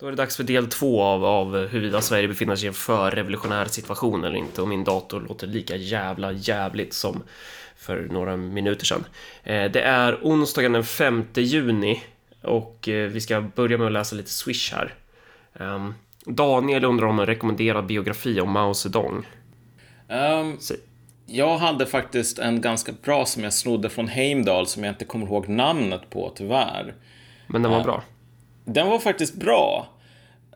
Då är det dags för del två av, av huruvida Sverige befinner sig i en förrevolutionär situation eller inte och min dator låter lika jävla jävligt som för några minuter sedan. Eh, det är onsdagen den 5 juni och eh, vi ska börja med att läsa lite Swish här. Um, Daniel undrar om en rekommenderad biografi om Mao Zedong. Um, jag hade faktiskt en ganska bra som jag snodde från Heimdall som jag inte kommer ihåg namnet på tyvärr. Men den var uh, bra? Den var faktiskt bra.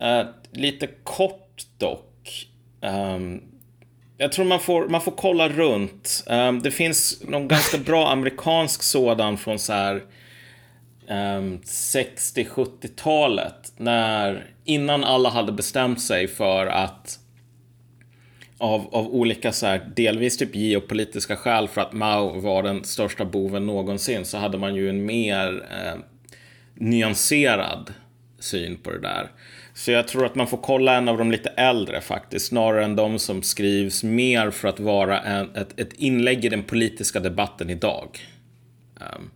Uh, lite kort dock. Um, jag tror man får, man får kolla runt. Um, det finns någon ganska bra amerikansk sådan från så här ehm, um, 60-70-talet. När, innan alla hade bestämt sig för att av, av olika så här, delvis typ geopolitiska skäl för att Mao var den största boven någonsin så hade man ju en mer eh, nyanserad syn på det där. Så jag tror att man får kolla en av de lite äldre faktiskt, snarare än de som skrivs mer för att vara en, ett, ett inlägg i den politiska debatten idag. Um,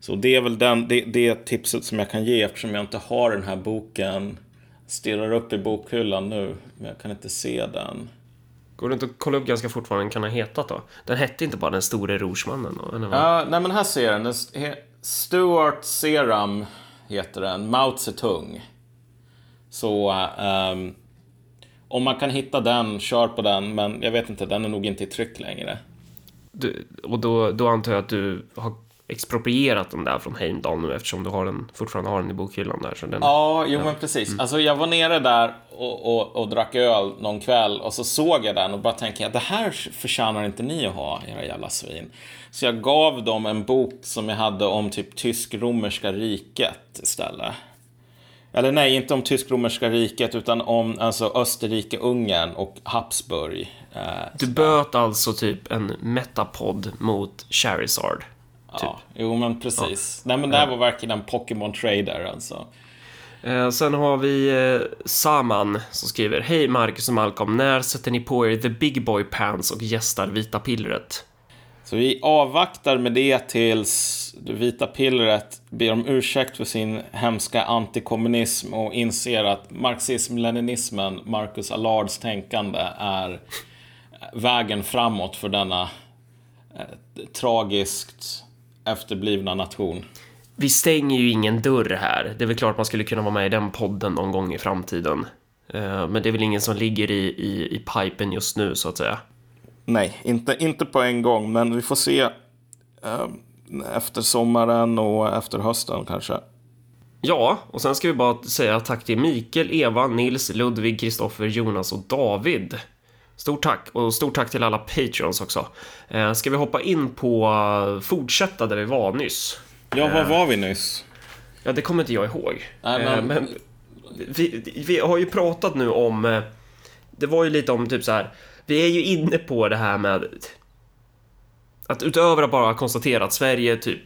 så det är väl den, det, det tipset som jag kan ge eftersom jag inte har den här boken. Stirrar upp i bokhyllan nu, men jag kan inte se den. Går det inte att kolla upp ganska fort vad den kan ha hetat då? Den hette inte bara Den store rorsmannen? Ja, uh, nej men här ser den. Stuart Seram heter den. Mao Zedong. Så um, om man kan hitta den, kör på den. Men jag vet inte, den är nog inte i tryck längre. Du, och då, då antar jag att du har exproprierat den där från Heimdall nu eftersom du har den, fortfarande har den i bokhyllan där. Så den, ja, jo ja. men precis. Mm. Alltså jag var nere där och, och, och, drack öl någon kväll och så såg jag den och bara tänkte jag det här förtjänar inte ni att ha, era jävla svin. Så jag gav dem en bok som jag hade om typ tysk-romerska riket istället. Eller nej, inte om tysk-romerska riket utan om alltså Österrike-Ungern och Habsburg. Eh, du böt alltså typ en metapod mot Charizard? Typ. Ja, jo men precis. Ja. Nej men det här var verkligen en Pokémon Trader alltså. Eh, sen har vi eh, Saman som skriver Hej Marcus och Malcolm, när sätter ni på er the big boy pants och gästar Vita pillret? Så vi avvaktar med det tills det vita pillret ber om ursäkt för sin hemska antikommunism och inser att marxism-leninismen, Marcus Allards tänkande, är vägen framåt för denna eh, tragiskt efterblivna nation. Vi stänger ju ingen dörr här. Det är väl klart man skulle kunna vara med i den podden någon gång i framtiden. Eh, men det är väl ingen som ligger i, i, i pipen just nu så att säga. Nej, inte, inte på en gång, men vi får se eh, efter sommaren och efter hösten kanske. Ja, och sen ska vi bara säga tack till Mikael, Eva, Nils, Ludvig, Kristoffer, Jonas och David. Stort tack och stort tack till alla Patreons också. Eh, ska vi hoppa in på uh, fortsätta där vi var nyss? Ja, var var vi nyss? Ja, det kommer inte jag ihåg. Nej, men... Eh, men vi, vi, har ju pratat nu om... Eh, det var ju lite om typ så här. Vi är ju inne på det här med att utöver att bara konstatera att Sverige typ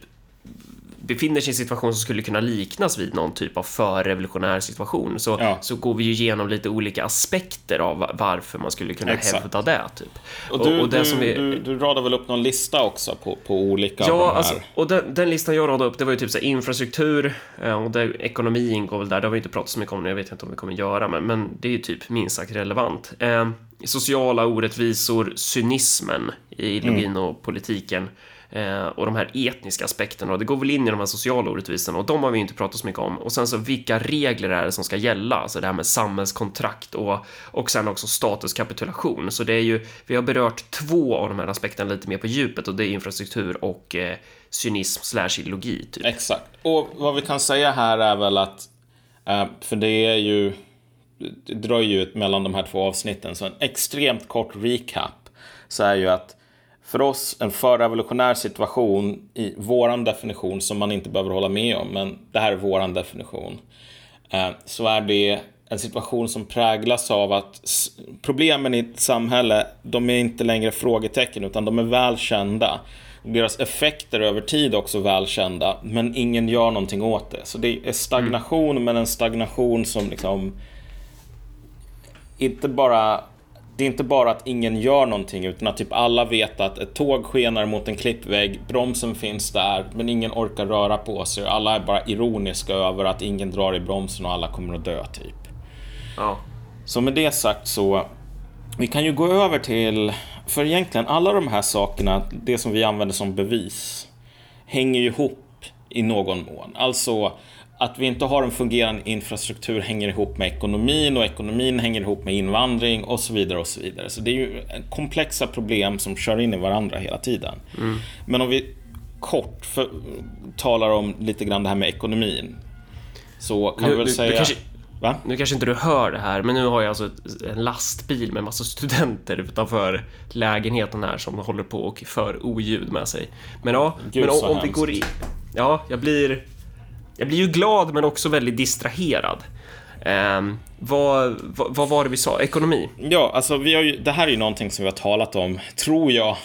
befinner sig i en situation som skulle kunna liknas vid någon typ av förrevolutionär situation så, ja. så går vi ju igenom lite olika aspekter av varför man skulle kunna Exakt. hävda det. Typ. Och du, och, och det du, vi... du, du radar väl upp någon lista också på, på olika Ja, de alltså, och den, den, listan jag radade upp det var ju typ så här, infrastruktur eh, och det, ekonomi ingår väl där. Det har vi inte pratat så mycket om nu, jag vet inte om vi kommer göra, men, men det är ju typ minst sagt relevant. Eh, sociala orättvisor, cynismen i ideologin mm. och politiken Eh, och de här etniska aspekterna och det går väl in i de här sociala orättvisorna och de har vi inte pratat så mycket om. Och sen så vilka regler är det som ska gälla? Alltså det här med samhällskontrakt och, och sen också statuskapitulation. Så det är ju, vi har berört två av de här aspekterna lite mer på djupet och det är infrastruktur och eh, cynism slash ideologi. Typ. Exakt. Och vad vi kan säga här är väl att, eh, för det är ju, det drar ju ut mellan de här två avsnitten, så en extremt kort recap så är ju att för oss en förrevolutionär situation i våran definition som man inte behöver hålla med om, men det här är våran definition. Eh, så är det en situation som präglas av att problemen i ett samhälle, de är inte längre frågetecken utan de är välkända. Deras effekter över tid är också välkända, men ingen gör någonting åt det. Så det är stagnation, mm. men en stagnation som liksom inte bara det är inte bara att ingen gör någonting utan att typ alla vet att ett tåg skenar mot en klippvägg, bromsen finns där, men ingen orkar röra på sig. Alla är bara ironiska över att ingen drar i bromsen och alla kommer att dö typ. Ja. Så med det sagt så, vi kan ju gå över till, för egentligen alla de här sakerna, det som vi använder som bevis, hänger ju ihop i någon mån. Alltså att vi inte har en fungerande infrastruktur hänger ihop med ekonomin och ekonomin hänger ihop med invandring och så vidare och så vidare. Så det är ju komplexa problem som kör in i varandra hela tiden. Mm. Men om vi kort för, talar om lite grann det här med ekonomin. Så kan Nu- vi väl du- du säga... kanske- Va? Nu kanske inte du hör det här, men nu har jag alltså ett- en lastbil med massa studenter utanför lägenheten här som håller på och för oljud med sig. Men ja, Gud, men om, om vi går in... Ja, jag blir... Jag blir ju glad men också väldigt distraherad. Eh, vad, vad, vad var det vi sa? Ekonomi? Ja, alltså vi har ju, det här är ju någonting som vi har talat om, tror jag,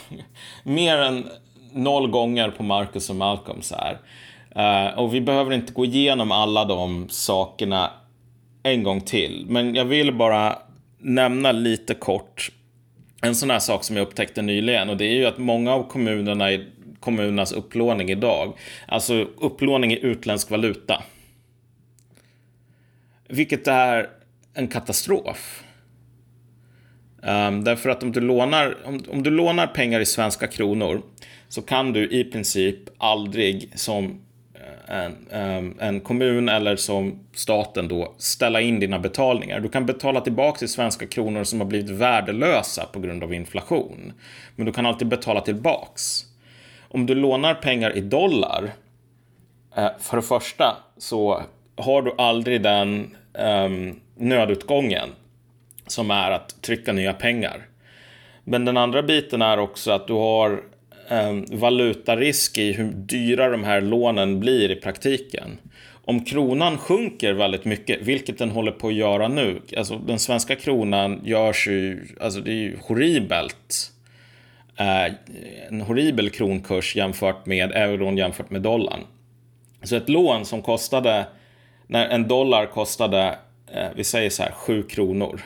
mer än noll gånger på Marcus och Malcolm så här. Eh, och vi behöver inte gå igenom alla de sakerna en gång till. Men jag vill bara nämna lite kort en sån här sak som jag upptäckte nyligen och det är ju att många av kommunerna i kommunernas upplåning idag, alltså upplåning i utländsk valuta. Vilket är en katastrof. Um, därför att om du, lånar, om, om du lånar pengar i svenska kronor så kan du i princip aldrig som eh, en, um, en kommun eller som staten då ställa in dina betalningar. Du kan betala tillbaka i svenska kronor som har blivit värdelösa på grund av inflation. Men du kan alltid betala tillbaks. Om du lånar pengar i dollar Eh, För det första så har du aldrig den ehm, nödutgången som är att trycka nya pengar. Men den andra biten är också att du har um, valutarisk i hur dyra de här lånen blir i praktiken. Om kronan sjunker väldigt mycket, vilket den håller på att göra nu, alltså den svenska kronan görs ju, alltså det är ju horribelt eh, en horribel kronkurs jämfört med euron jämfört med dollarn. Så ett lån som kostade, när en dollar kostade, eh, vi säger så här, 7 kronor.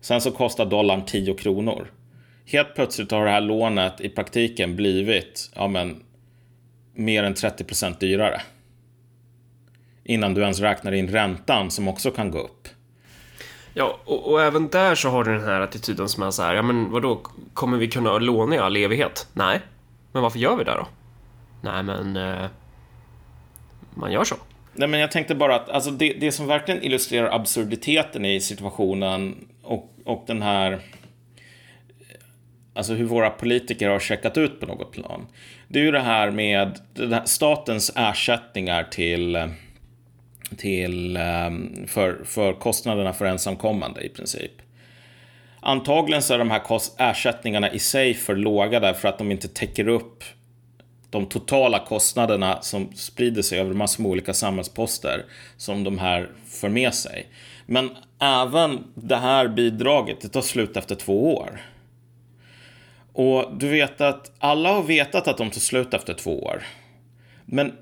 Sen så kostar dollarn 10 kronor. Helt plötsligt har det här lånet i praktiken blivit, ja men, mer än 30% dyrare. Innan du ens räknar in räntan som också kan gå upp. Ja, och, och även där så har du den här attityden som är så här, ja men vadå, kommer vi kunna låna i all evighet? Nej. Men varför gör vi det då? Nej, men... Eh, man gör så. Nej, men jag tänkte bara att alltså det, det som verkligen illustrerar absurditeten i situationen och, och den här Alltså hur våra politiker har checkat ut på något plan. Det är ju det här med här statens ersättningar till, eh, till ehm, för, för kostnaderna för ensamkommande i princip. Antagligen så är de här kost- ersättningarna i sig för låga därför att de inte täcker upp de totala kostnaderna som sprider sig över massor med olika samhällsposter som de här för med sig. Men även det här bidraget, det tar slut efter två år. Och du vet att alla har vetat att de tar slut efter två år. Men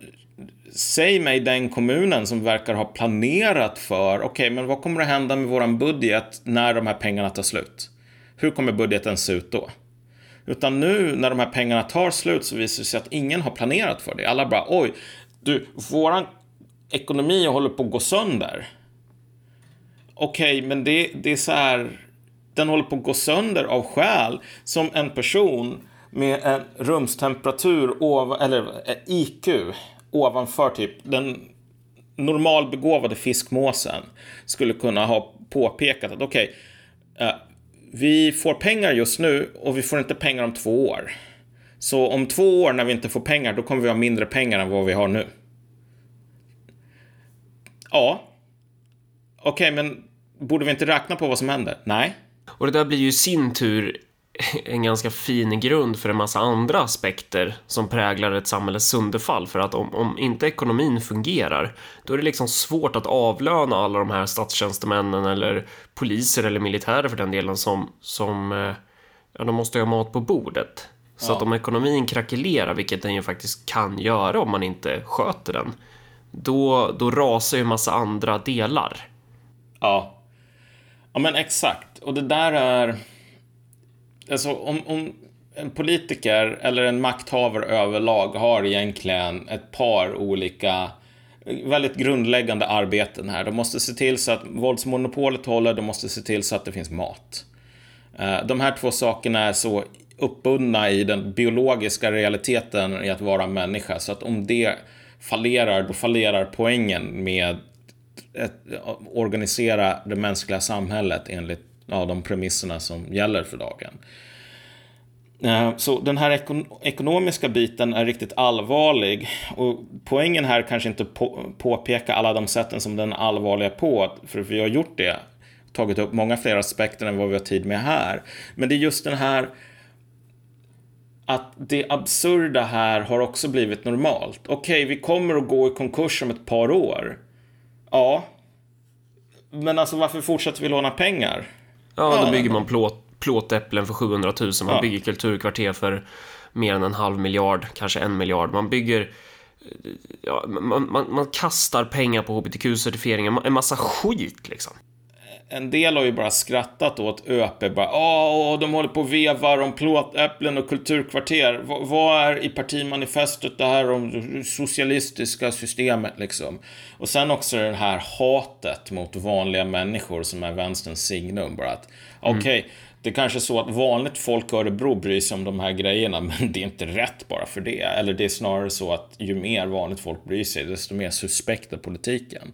säg mig den kommunen som verkar ha planerat för, okej, okay, men vad kommer att hända med våran budget när de här pengarna tar slut? Hur kommer budgeten se ut då? Utan nu när de här pengarna tar slut så visar det sig att ingen har planerat för det. Alla bara, oj, du, våran ekonomi håller på att gå sönder. Okej, okay, men det, det är så här, den håller på att gå sönder av skäl som en person med en rumstemperatur, eller eh, IQ, ovanför typ den normalbegåvade fiskmåsen skulle kunna ha påpekat att okej, okay, uh, vi får pengar just nu och vi får inte pengar om två år. Så om två år när vi inte får pengar, då kommer vi ha mindre pengar än vad vi har nu. Ja. Okej, okay, men borde vi inte räkna på vad som händer? Nej. Och det där blir ju i sin tur en ganska fin grund för en massa andra aspekter som präglar ett samhälles sönderfall. För att om, om inte ekonomin fungerar, då är det liksom svårt att avlöna alla de här statstjänstemännen eller poliser eller militärer för den delen som, som ja, de måste ha mat på bordet. Så ja. att om ekonomin krackelerar, vilket den ju faktiskt kan göra om man inte sköter den, då, då rasar ju en massa andra delar. Ja. Ja, men exakt. Och det där är... Alltså, om, om en politiker eller en makthavare överlag har egentligen ett par olika eh, väldigt grundläggande arbeten här. De måste se till så att våldsmonopolet håller, de måste se till så att det finns mat. Eh, de här två sakerna är så uppbundna i den biologiska realiteten i att vara människa, så att om det fallerar, då fallerar poängen med att eh, organisera det mänskliga samhället enligt ja, de premisserna som gäller för dagen. Eh, så den här ekon ekonomiska biten är riktigt allvarlig och poängen här kanske inte på påpeka alla de sätten som den är allvarlig på, för vi har gjort det, tagit upp många fler aspekter än vad vi har tid med här. Men det är just den här att det absurda här har också blivit normalt. Okej, okay, vi kommer att gå i konkurs om ett par år. Ja. Men alltså varför fortsätter vi låna pengar? Ja, då bygger man plåt plåtäpplen för 700 000. Man ja. bygger kulturkvarter för mer än en halv miljard, kanske en miljard. Man bygger... Ja, man, man, man kastar pengar på hbtq-certifieringen, en massa skit liksom en del har ju bara skrattat åt ÖP. Bara, Åh, de håller på och vevar om plåtäpplen och kulturkvarter. V vad är i partimanifestet det här om det socialistiska systemet liksom? Och sen också det här hatet mot vanliga människor som är vänsterns signum. Bara att, mm. okej, okay, det är kanske är så att vanligt folk i Örebro bryr sig om de här grejerna, men det är inte rätt bara för det. Eller det är snarare så att ju mer vanligt folk bryr sig, desto mer suspekt är politiken.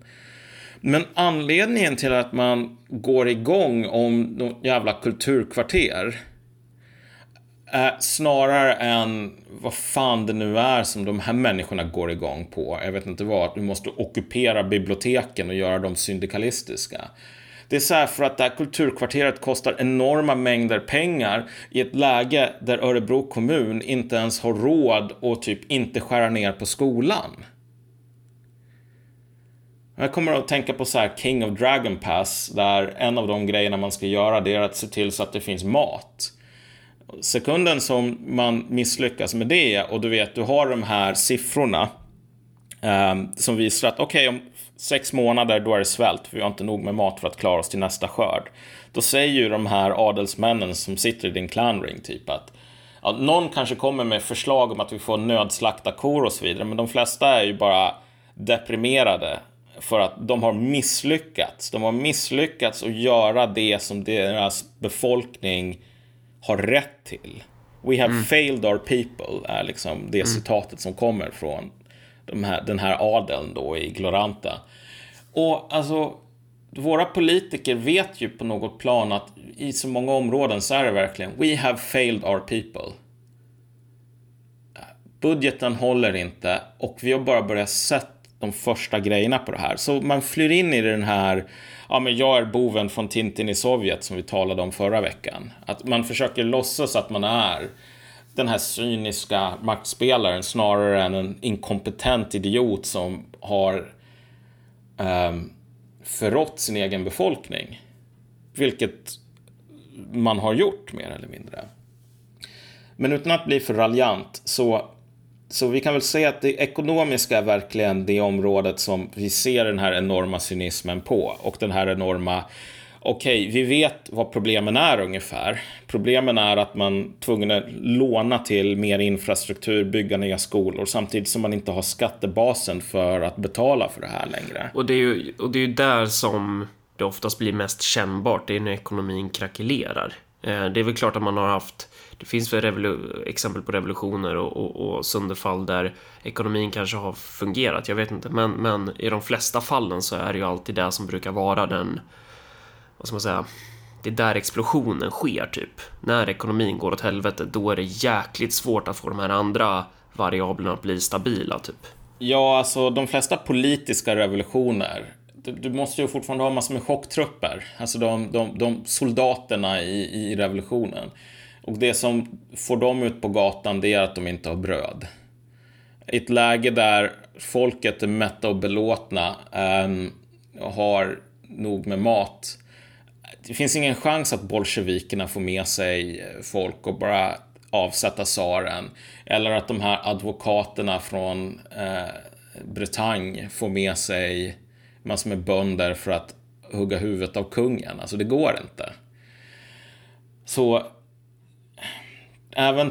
Men anledningen till att man går igång om något jävla kulturkvarter är snarare än vad fan det nu är som de här människorna går igång på. Jag vet inte vad, att du måste ockupera biblioteken och göra dem syndikalistiska. Det är så här för att det här kulturkvarteret kostar enorma mängder pengar i ett läge där Örebro kommun inte ens har råd att typ inte skära ner på skolan. Jag kommer att tänka på så här King of Dragon Pass, där en av de grejerna man ska göra det är att se till så att det finns mat. Sekunden som man misslyckas med det och du vet, du har de här siffrorna eh, som visar att okej, okay, om sex månader då är det svält, för vi har inte nog med mat för att klara oss till nästa skörd. Då säger ju de här adelsmännen som sitter i din clanring typ att ja, någon kanske kommer med förslag om att vi får nödslakta kor och så vidare, men de flesta är ju bara deprimerade för att de har misslyckats. De har misslyckats att göra det som deras befolkning har rätt till. We have mm. failed our people är liksom det mm. citatet som kommer från de här, den här adeln då i Gloranta. Och alltså, våra politiker vet ju på något plan att i så många områden så är det verkligen We have failed our people. Budgeten håller inte och vi har bara börjat sätta de första grejerna på det här. Så man flyr in i den här, ja men jag är boven från Tintin i Sovjet som vi talade om förra veckan. Att man försöker låtsas att man är den här cyniska maktspelaren snarare än en inkompetent idiot som har um, förrått sin egen befolkning. Vilket man har gjort mer eller mindre. Men utan att bli för raljant så så vi kan väl säga att det ekonomiska är verkligen det området som vi ser den här enorma cynismen på och den här enorma Okej, okay, vi vet vad problemen är ungefär. Problemen är att man tvungen att låna till mer infrastruktur, bygga nya skolor samtidigt som man inte har skattebasen för att betala för det här längre. Och det är ju, och det är ju där som det oftast blir mest kännbart, det är när ekonomin krackelerar. Eh, det är väl klart att man har haft det finns väl exempel på revolutioner och, och, och sönderfall där ekonomin kanske har fungerat, jag vet inte. Men, men i de flesta fallen så är det ju alltid det som brukar vara den, vad ska man säga, det är där explosionen sker typ. När ekonomin går åt helvete, då är det jäkligt svårt att få de här andra variablerna att bli stabila typ. Ja, alltså de flesta politiska revolutioner du, du, måste ju fortfarande ha massor med chocktrupper, alltså de, de, de soldaterna i, i revolutionen. Och det som får dem ut på gatan det är att de inte har bröd. I ett läge där folket är mätta och belåtna um, och har nog med mat. Det finns ingen chans att bolsjevikerna får med sig folk och bara avsätta tsaren. Eller att de här advokaterna från eh, Bretagne får med sig massor med bönder för att hugga huvudet av kungen. Alltså det går inte. Så även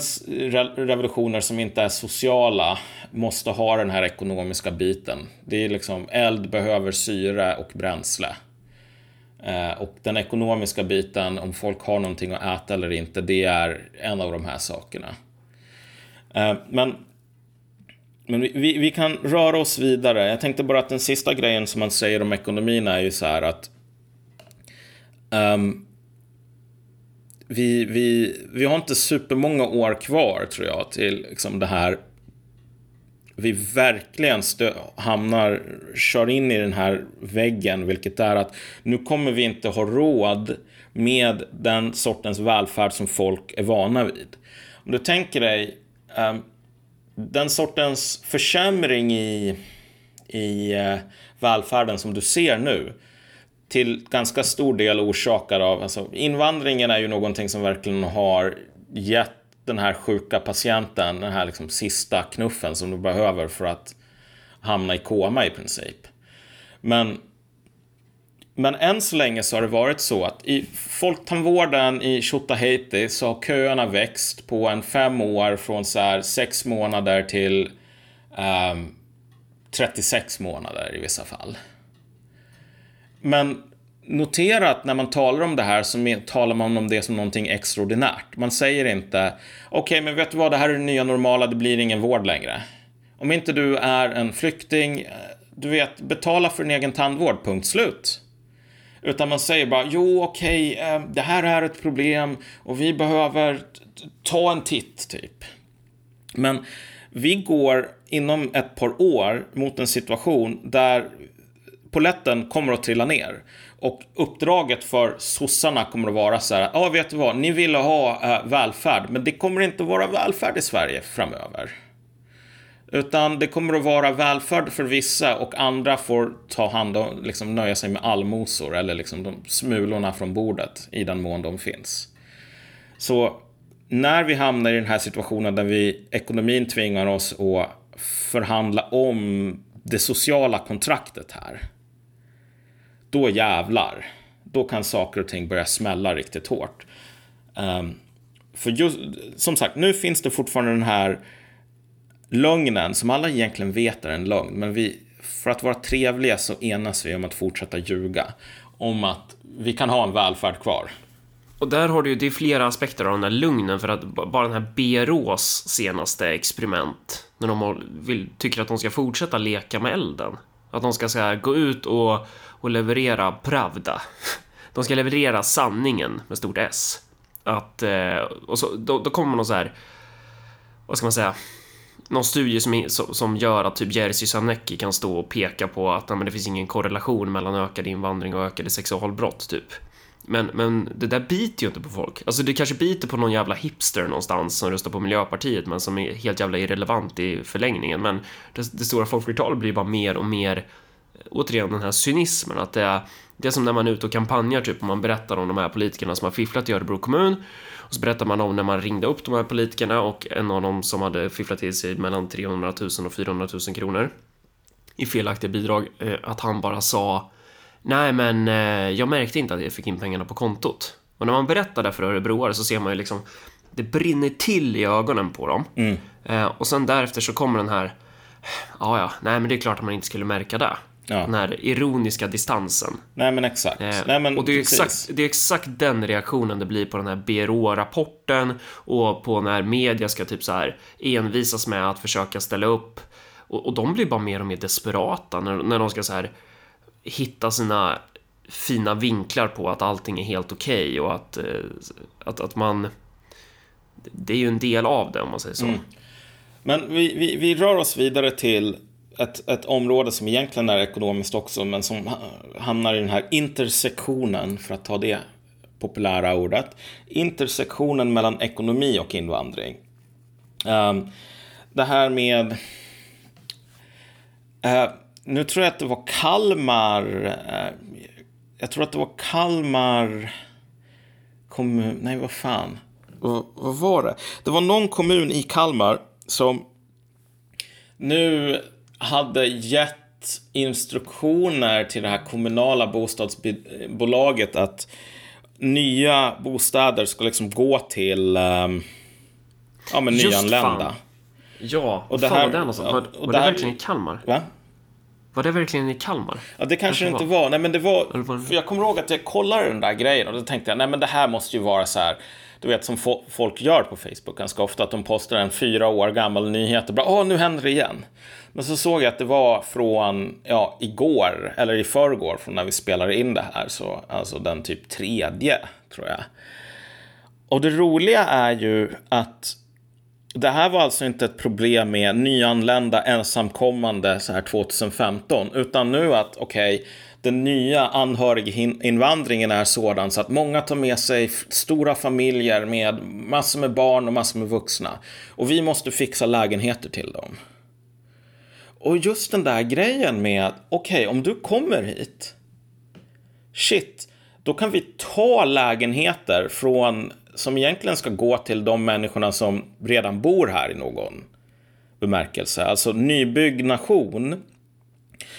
revolutioner som inte är sociala måste ha den här ekonomiska biten. Det är liksom eld behöver syre och bränsle. Eh, och den ekonomiska biten, om folk har någonting att äta eller inte, det är en av de här sakerna. Eh, men men vi, vi kan röra oss vidare. Jag tänkte bara att den sista grejen som man säger om ekonomin är ju så här att um, vi, vi, vi har inte supermånga år kvar tror jag till liksom det här vi verkligen stö- hamnar, kör in i den här väggen, vilket är att nu kommer vi inte ha råd med den sortens välfärd som folk är vana vid. Om du tänker dig um, den sortens försämring i, i uh, välfärden som du ser nu till ganska stor del orsakad av, alltså invandringen är ju någonting som verkligen har gett den här sjuka patienten den här liksom sista knuffen som du behöver för att hamna i koma i princip. Men, men än så länge så har det varit så att i folktandvården i Tjotahejti så har köerna växt på en fem år från så här sex månader till ehm, um, 36 månader i vissa fall. Men notera att när man talar om det här så talar man om det som någonting extraordinärt. Man säger inte okej, okay, men vet du vad, det här är det nya normala, det blir ingen vård längre. Om inte du är en flykting, eh, du vet, betala för din egen tandvård, punkt slut. Utan man säger bara, jo okej, okay, det här är ett problem och vi behöver ta en titt, typ. Men vi går inom ett par år mot en situation där poletten kommer att trilla ner. Och uppdraget för sossarna kommer att vara så här, ja ah, vet du vad, ni ville ha äh, välfärd, men det kommer inte att vara välfärd i Sverige framöver. Utan det kommer att vara välfärd för vissa och andra får ta hand om, liksom nöja sig med allmosor eller liksom de smulorna från bordet i den mån de finns. Så när vi hamnar i den här situationen där vi, ekonomin tvingar oss att förhandla om det sociala kontraktet här då jävlar. Då kan saker och ting börja smälla riktigt hårt. Um, för just, som sagt, nu finns det fortfarande den här lögnen som alla egentligen vet är en lögn. Men vi, för att vara trevliga så enas vi om att fortsätta ljuga. Om att vi kan ha en välfärd kvar. Och där har du ju, det är flera aspekter av den här lugnen för att bara den här Berås senaste experiment, när de vill, tycker att de ska fortsätta leka med elden. Att de ska så här, gå ut och och leverera Pravda. De ska leverera sanningen med stort S. Att, eh, och så, då, då kommer någon så här, vad ska man säga, någon studie som, som gör att typ Jerzy Sarnecki kan stå och peka på att men det finns ingen korrelation mellan ökad invandring och ökade sexualbrott, typ. Men, men det där biter ju inte på folk. Alltså det kanske biter på någon jävla hipster någonstans som röstar på Miljöpartiet men som är helt jävla irrelevant i förlängningen. Men det, det stora folkflertalet blir bara mer och mer återigen den här cynismen, att det är, det är som när man är ute och kampanjar, typ, om man berättar om de här politikerna som har fifflat i Örebro kommun, och så berättar man om när man ringde upp de här politikerna och en av dem som hade fifflat till sig mellan 300 000 och 400 000 kronor i felaktiga bidrag, eh, att han bara sa Nej, men eh, jag märkte inte att jag fick in pengarna på kontot. Och när man berättar det för örebroare så ser man ju liksom det brinner till i ögonen på dem. Mm. Eh, och sen därefter så kommer den här Ja, ja, nej, men det är klart att man inte skulle märka det. Ja. Den här ironiska distansen. Nej men exakt. Eh, Nej, men och det är, exakt, det är exakt den reaktionen det blir på den här BRÅ-rapporten och på när media ska typ så här envisas med att försöka ställa upp. Och, och de blir bara mer och mer desperata när, när de ska så här hitta sina fina vinklar på att allting är helt okej okay och att, eh, att, att man... Det är ju en del av det om man säger så. Mm. Men vi, vi, vi rör oss vidare till ett, ett område som egentligen är ekonomiskt också, men som hamnar i den här intersektionen, för att ta det populära ordet. Intersektionen mellan ekonomi och invandring. Um, det här med... Uh, nu tror jag att det var Kalmar. Uh, jag tror att det var Kalmar kommun. Nej, vad fan. vad var det? Det var någon kommun i Kalmar som nu hade gett instruktioner till det här kommunala bostadsbolaget att nya bostäder ska liksom gå till um, ja, men nyanlända. Fan. Ja, Och det fan här- var det någonstans? Var, och var det det här- verkligen i Kalmar? Va? Var det verkligen i Kalmar? Ja, det kanske Kanske inte var. Nej, men det var... Var det- För jag kommer ihåg att jag kollade den där grejen och då tänkte jag, nej men det här måste ju vara så här, du vet som fo- folk gör på Facebook ganska ofta, att de postar en fyra år gammal nyhet och bara, åh, nu händer det igen. Men så såg jag att det var från, ja, igår, eller i förrgår, från när vi spelade in det här, så alltså den typ tredje, tror jag. Och det roliga är ju att det här var alltså inte ett problem med nyanlända ensamkommande så här 2015, utan nu att okej, den nya anhöriginvandringen är sådan så att många tar med sig stora familjer med massor med barn och massor med vuxna. Och vi måste fixa lägenheter till dem. Och just den där grejen med att okej, om du kommer hit, shit, då kan vi ta lägenheter från som egentligen ska gå till de människorna som redan bor här i någon bemärkelse. Alltså nybyggnation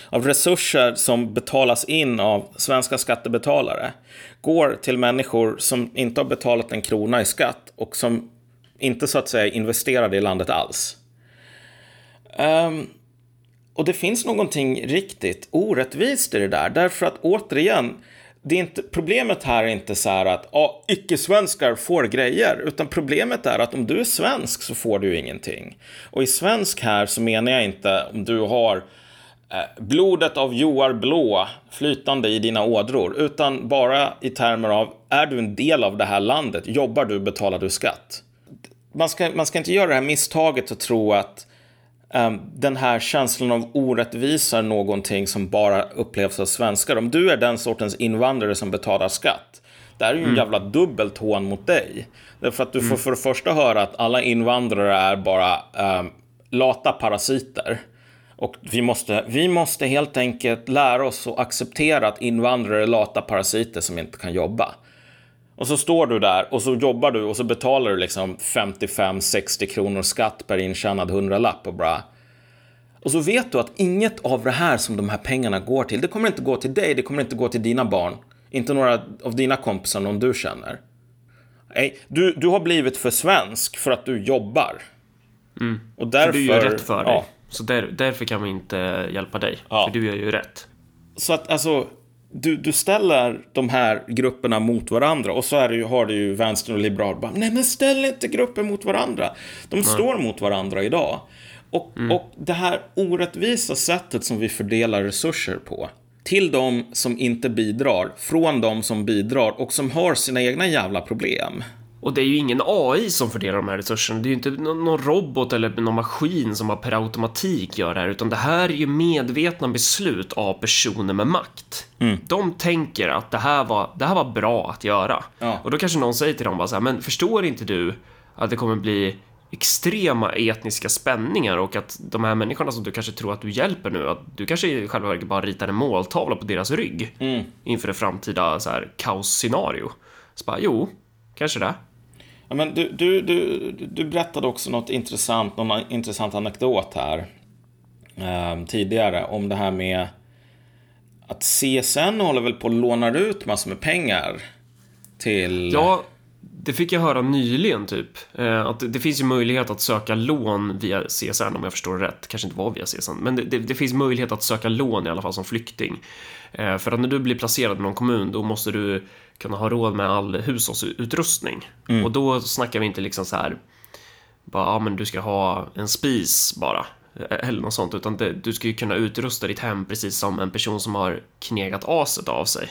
av resurser som betalas in av svenska skattebetalare går till människor som inte har betalat en krona i skatt och som inte så att säga investerade i landet alls. Um, och det finns någonting riktigt orättvist i det där, därför att återigen, det är inte, problemet här är inte så här att ja, icke-svenskar får grejer, utan problemet är att om du är svensk så får du ju ingenting. Och i svensk här så menar jag inte om du har eh, blodet av Joar Blå flytande i dina ådror, utan bara i termer av är du en del av det här landet, jobbar du, betalar du skatt. Man ska, man ska inte göra det här misstaget att tro att den här känslan av orättvisa är någonting som bara upplevs av svenskar. Om du är den sortens invandrare som betalar skatt, det här är ju en jävla dubbelt hån mot dig. Därför att du får för det första höra att alla invandrare är bara um, lata parasiter. Och vi måste, vi måste helt enkelt lära oss att acceptera att invandrare är lata parasiter som inte kan jobba. Och så står du där och så jobbar du och så betalar du liksom 55-60 kronor skatt per intjänad hundralapp och bara... Och så vet du att inget av det här som de här pengarna går till, det kommer inte gå till dig, det kommer inte gå till dina barn. Inte några av dina kompisar, någon du känner. Nej, du, du har blivit för svensk för att du jobbar. Och därför... För du gör rätt för dig. Ja, Så där, därför kan vi inte hjälpa dig. Ja. För du gör ju rätt. Så att alltså, du, du ställer de här grupperna mot varandra och så är det ju, har du ju vänstern och liberal bara, nej men ställ inte grupper mot varandra. De står mot varandra idag. Och, och det här orättvisa sättet som vi fördelar resurser på till de som inte bidrar, från de som bidrar och som har sina egna jävla problem. Och det är ju ingen AI som fördelar de här resurserna. Det är ju inte nå- någon robot eller någon maskin som bara per automatik gör det här, utan det här är ju medvetna beslut av personer med makt. De tänker att det här var, det här var bra att göra. Ja. Och då kanske någon säger till dem bara så här, men förstår inte du att det kommer bli extrema etniska spänningar och att de här människorna som du kanske tror att du hjälper nu, att du kanske i själva verket bara ritar en måltavla på deras rygg inför ett framtida så här kaosscenario. Så bara, jo, kanske det. Ja, men du, du, du, du berättade också något intressant, någon intressant anekdot här eh, tidigare om det här med att CSN håller väl på att låna ut massor med pengar till... Ja, det fick jag höra nyligen typ. Eh, Att det- det finns ju möjlighet att söka lån via CSN om jag förstår det rätt. Kanske inte var via CSN, men det, det, det finns möjlighet att söka lån i alla fall som flykting. Eh, För att när du blir placerad i någon kommun, då måste du kunna ha råd med all hushållsutrustning. Och då snackar vi inte liksom så här, bara, ja men du ska ha en spis bara. eh, Eller något sånt, utan det, du ska ju kunna utrusta ditt hem precis som en person som har knegat aset av sig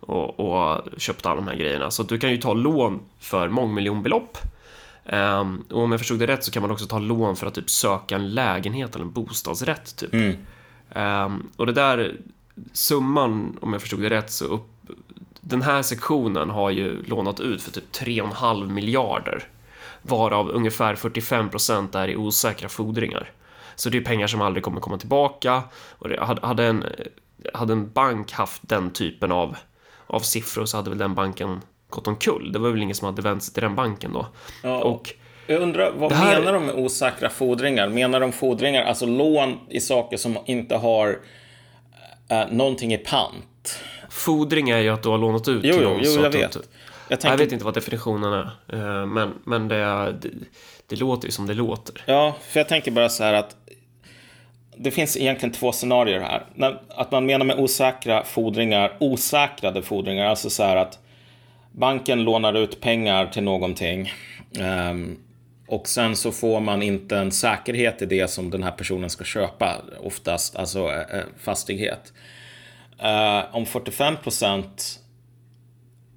och, och köpt alla de här grejerna. Så du kan ju ta lån för mångmiljonbelopp. Ehm, och om jag förstod det rätt så kan man också ta lån för att typ söka en lägenhet eller en bostadsrätt typ. Ehm, och det där, summan, om jag förstod det rätt, så upp, den här sektionen har ju lånat ut för typ 3,5 miljarder. Varav ungefär 45% är i osäkra fordringar. Så det är pengar som aldrig kommer komma tillbaka. Och det, hade, en, hade en bank haft den typen av, av siffror så hade väl den banken gått omkull. Det var väl ingen som hade vänt sig till den banken då. Ja, Och Jag undrar, vad här- menar de med osäkra fordringar? Menar de fordringar, alltså lån i saker som inte har Uh, någonting i pant. Fodring är ju att du har lånat ut Jo, till jo, någon. jo så jag vet. inte- Jag tänker, Jag vet inte vad definitionen är, eh, men, men det, det, det låter ju som det låter. Ja, för jag tänker bara så här att det finns egentligen två scenarier här. Att man menar med osäkra fordringar, osäkrade fordringar, alltså så här att banken lånar ut pengar till någonting ehm, och sen så får man inte en säkerhet i det som den här personen ska köpa, oftast alltså eh, eh, fastighet. Eh, om 45 procent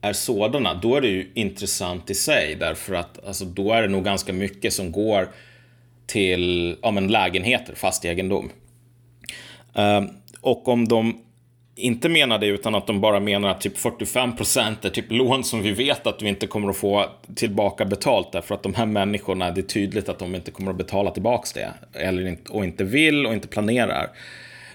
är sådana, då är det ju intressant i sig därför att alltså, då är det nog ganska mycket som går till ja, men lägenheter, fast egendom. Eh, och om de inte menar det utan att de bara menar att typ 45 procent är typ lån som vi vet att vi inte kommer att få tillbaka betalt därför att de här människorna, det är tydligt att de inte kommer att betala tillbaka det. Eller inte, och inte vill och inte planerar.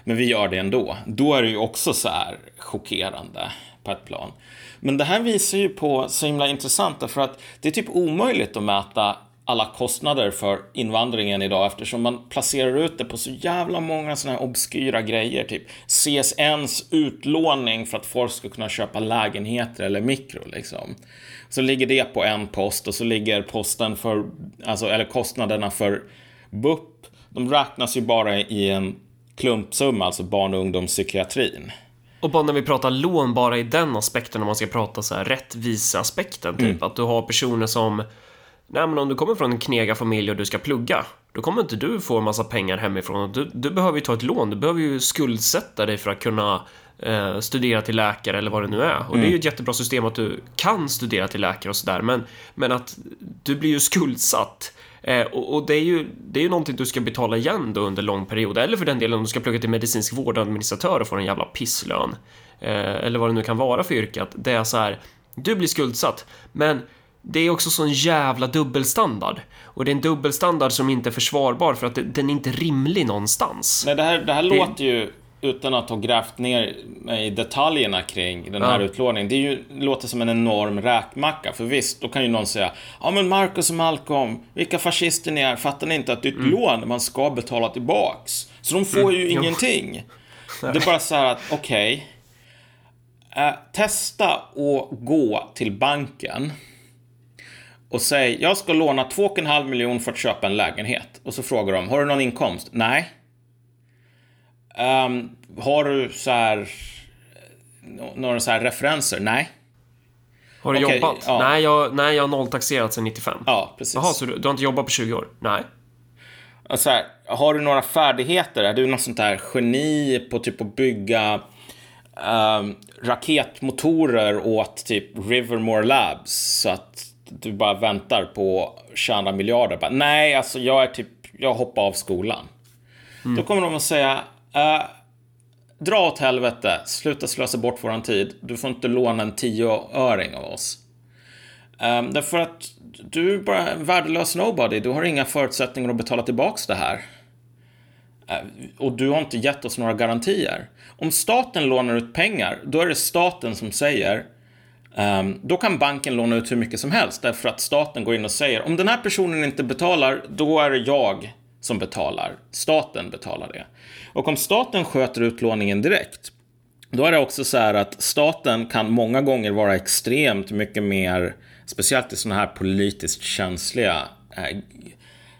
Men vi gör det ändå. Då är det ju också så här chockerande på ett plan. Men det här visar ju på så himla intressant därför att det är typ omöjligt att mäta alla kostnader för invandringen idag eftersom man placerar ut det på så jävla många sådana här obskyra grejer. Typ CSNs utlåning för att folk ska kunna köpa lägenheter eller mikro liksom. Så ligger det på en post och så ligger posten för, alltså, eller kostnaderna för BUP, de räknas ju bara i en klumpsumma, alltså barn och ungdomspsykiatrin. Och bara när vi pratar lån, bara i den aspekten, om man ska prata så här rättvisa-aspekten, typ att du har personer som Nej, men om du kommer från en knegarfamilj och du ska plugga, då kommer inte du få en massa pengar hemifrån. Du, du behöver ju ta ett lån, du behöver ju skuldsätta dig för att kunna eh, studera till läkare eller vad det nu är. Och det är ju ett jättebra system att du kan studera till läkare och sådär, men, men att du blir ju skuldsatt. Eh, och, och det är ju, det är ju någonting du ska betala igen då under lång period, eller för den delen om du ska plugga till medicinsk vårdadministratör och få en jävla pisslön. Eh, eller vad det nu kan vara för yrke, att det är så här, du blir skuldsatt, men det är också sån jävla dubbelstandard. Och det är en dubbelstandard som inte är försvarbar för att det, den är inte rimlig någonstans. Nej, det här, det här låter ju, utan att ha grävt ner i detaljerna kring den här Ja. utlåningen, det är ju, låter som en enorm räkmacka. För visst, då kan ju någon säga Ja men Marcus och Malcolm, vilka fascister ni är, fattar ni inte att det är ett lån man ska betala tillbaks? Så de får ju jo. ingenting. Det är bara så här att, okej. Eh, testa att gå till banken och säg jag ska låna 2,5 miljoner för att köpa en lägenhet. Och så frågar de, har du någon inkomst? Nej. Ehm, har du så här nå- några så här referenser? Nej. Har du okej, jobbat? ja. Nej, jag, nej, jag har nolltaxerat sedan 95. Ja, precis. Jaha, så du, du har inte jobbat på 20 år? Nej. Så här, har du några färdigheter? Är du något sånt där geni på typ att bygga ehm, raketmotorer åt typ Rivermore Labs så att du bara väntar på 22 miljarder? Bara, Nej, alltså jag är typ, jag hoppar av skolan. Då kommer de att säga Eh, dra åt helvete, sluta slösa bort våran tid. Du får inte låna en tioöring av oss. Um, därför att du är bara en värdelös nobody. Du har inga förutsättningar att betala tillbaks det här. Uh, och du har inte gett oss några garantier. Om staten lånar ut pengar, då är det staten som säger um, då kan banken låna ut hur mycket som helst därför att staten går in och säger om den här personen inte betalar, då är det jag som betalar. Staten betalar det. Och om staten sköter utlåningen direkt, då är det också så här att staten kan många gånger vara extremt mycket mer, speciellt i sådana här politiskt känsliga eh,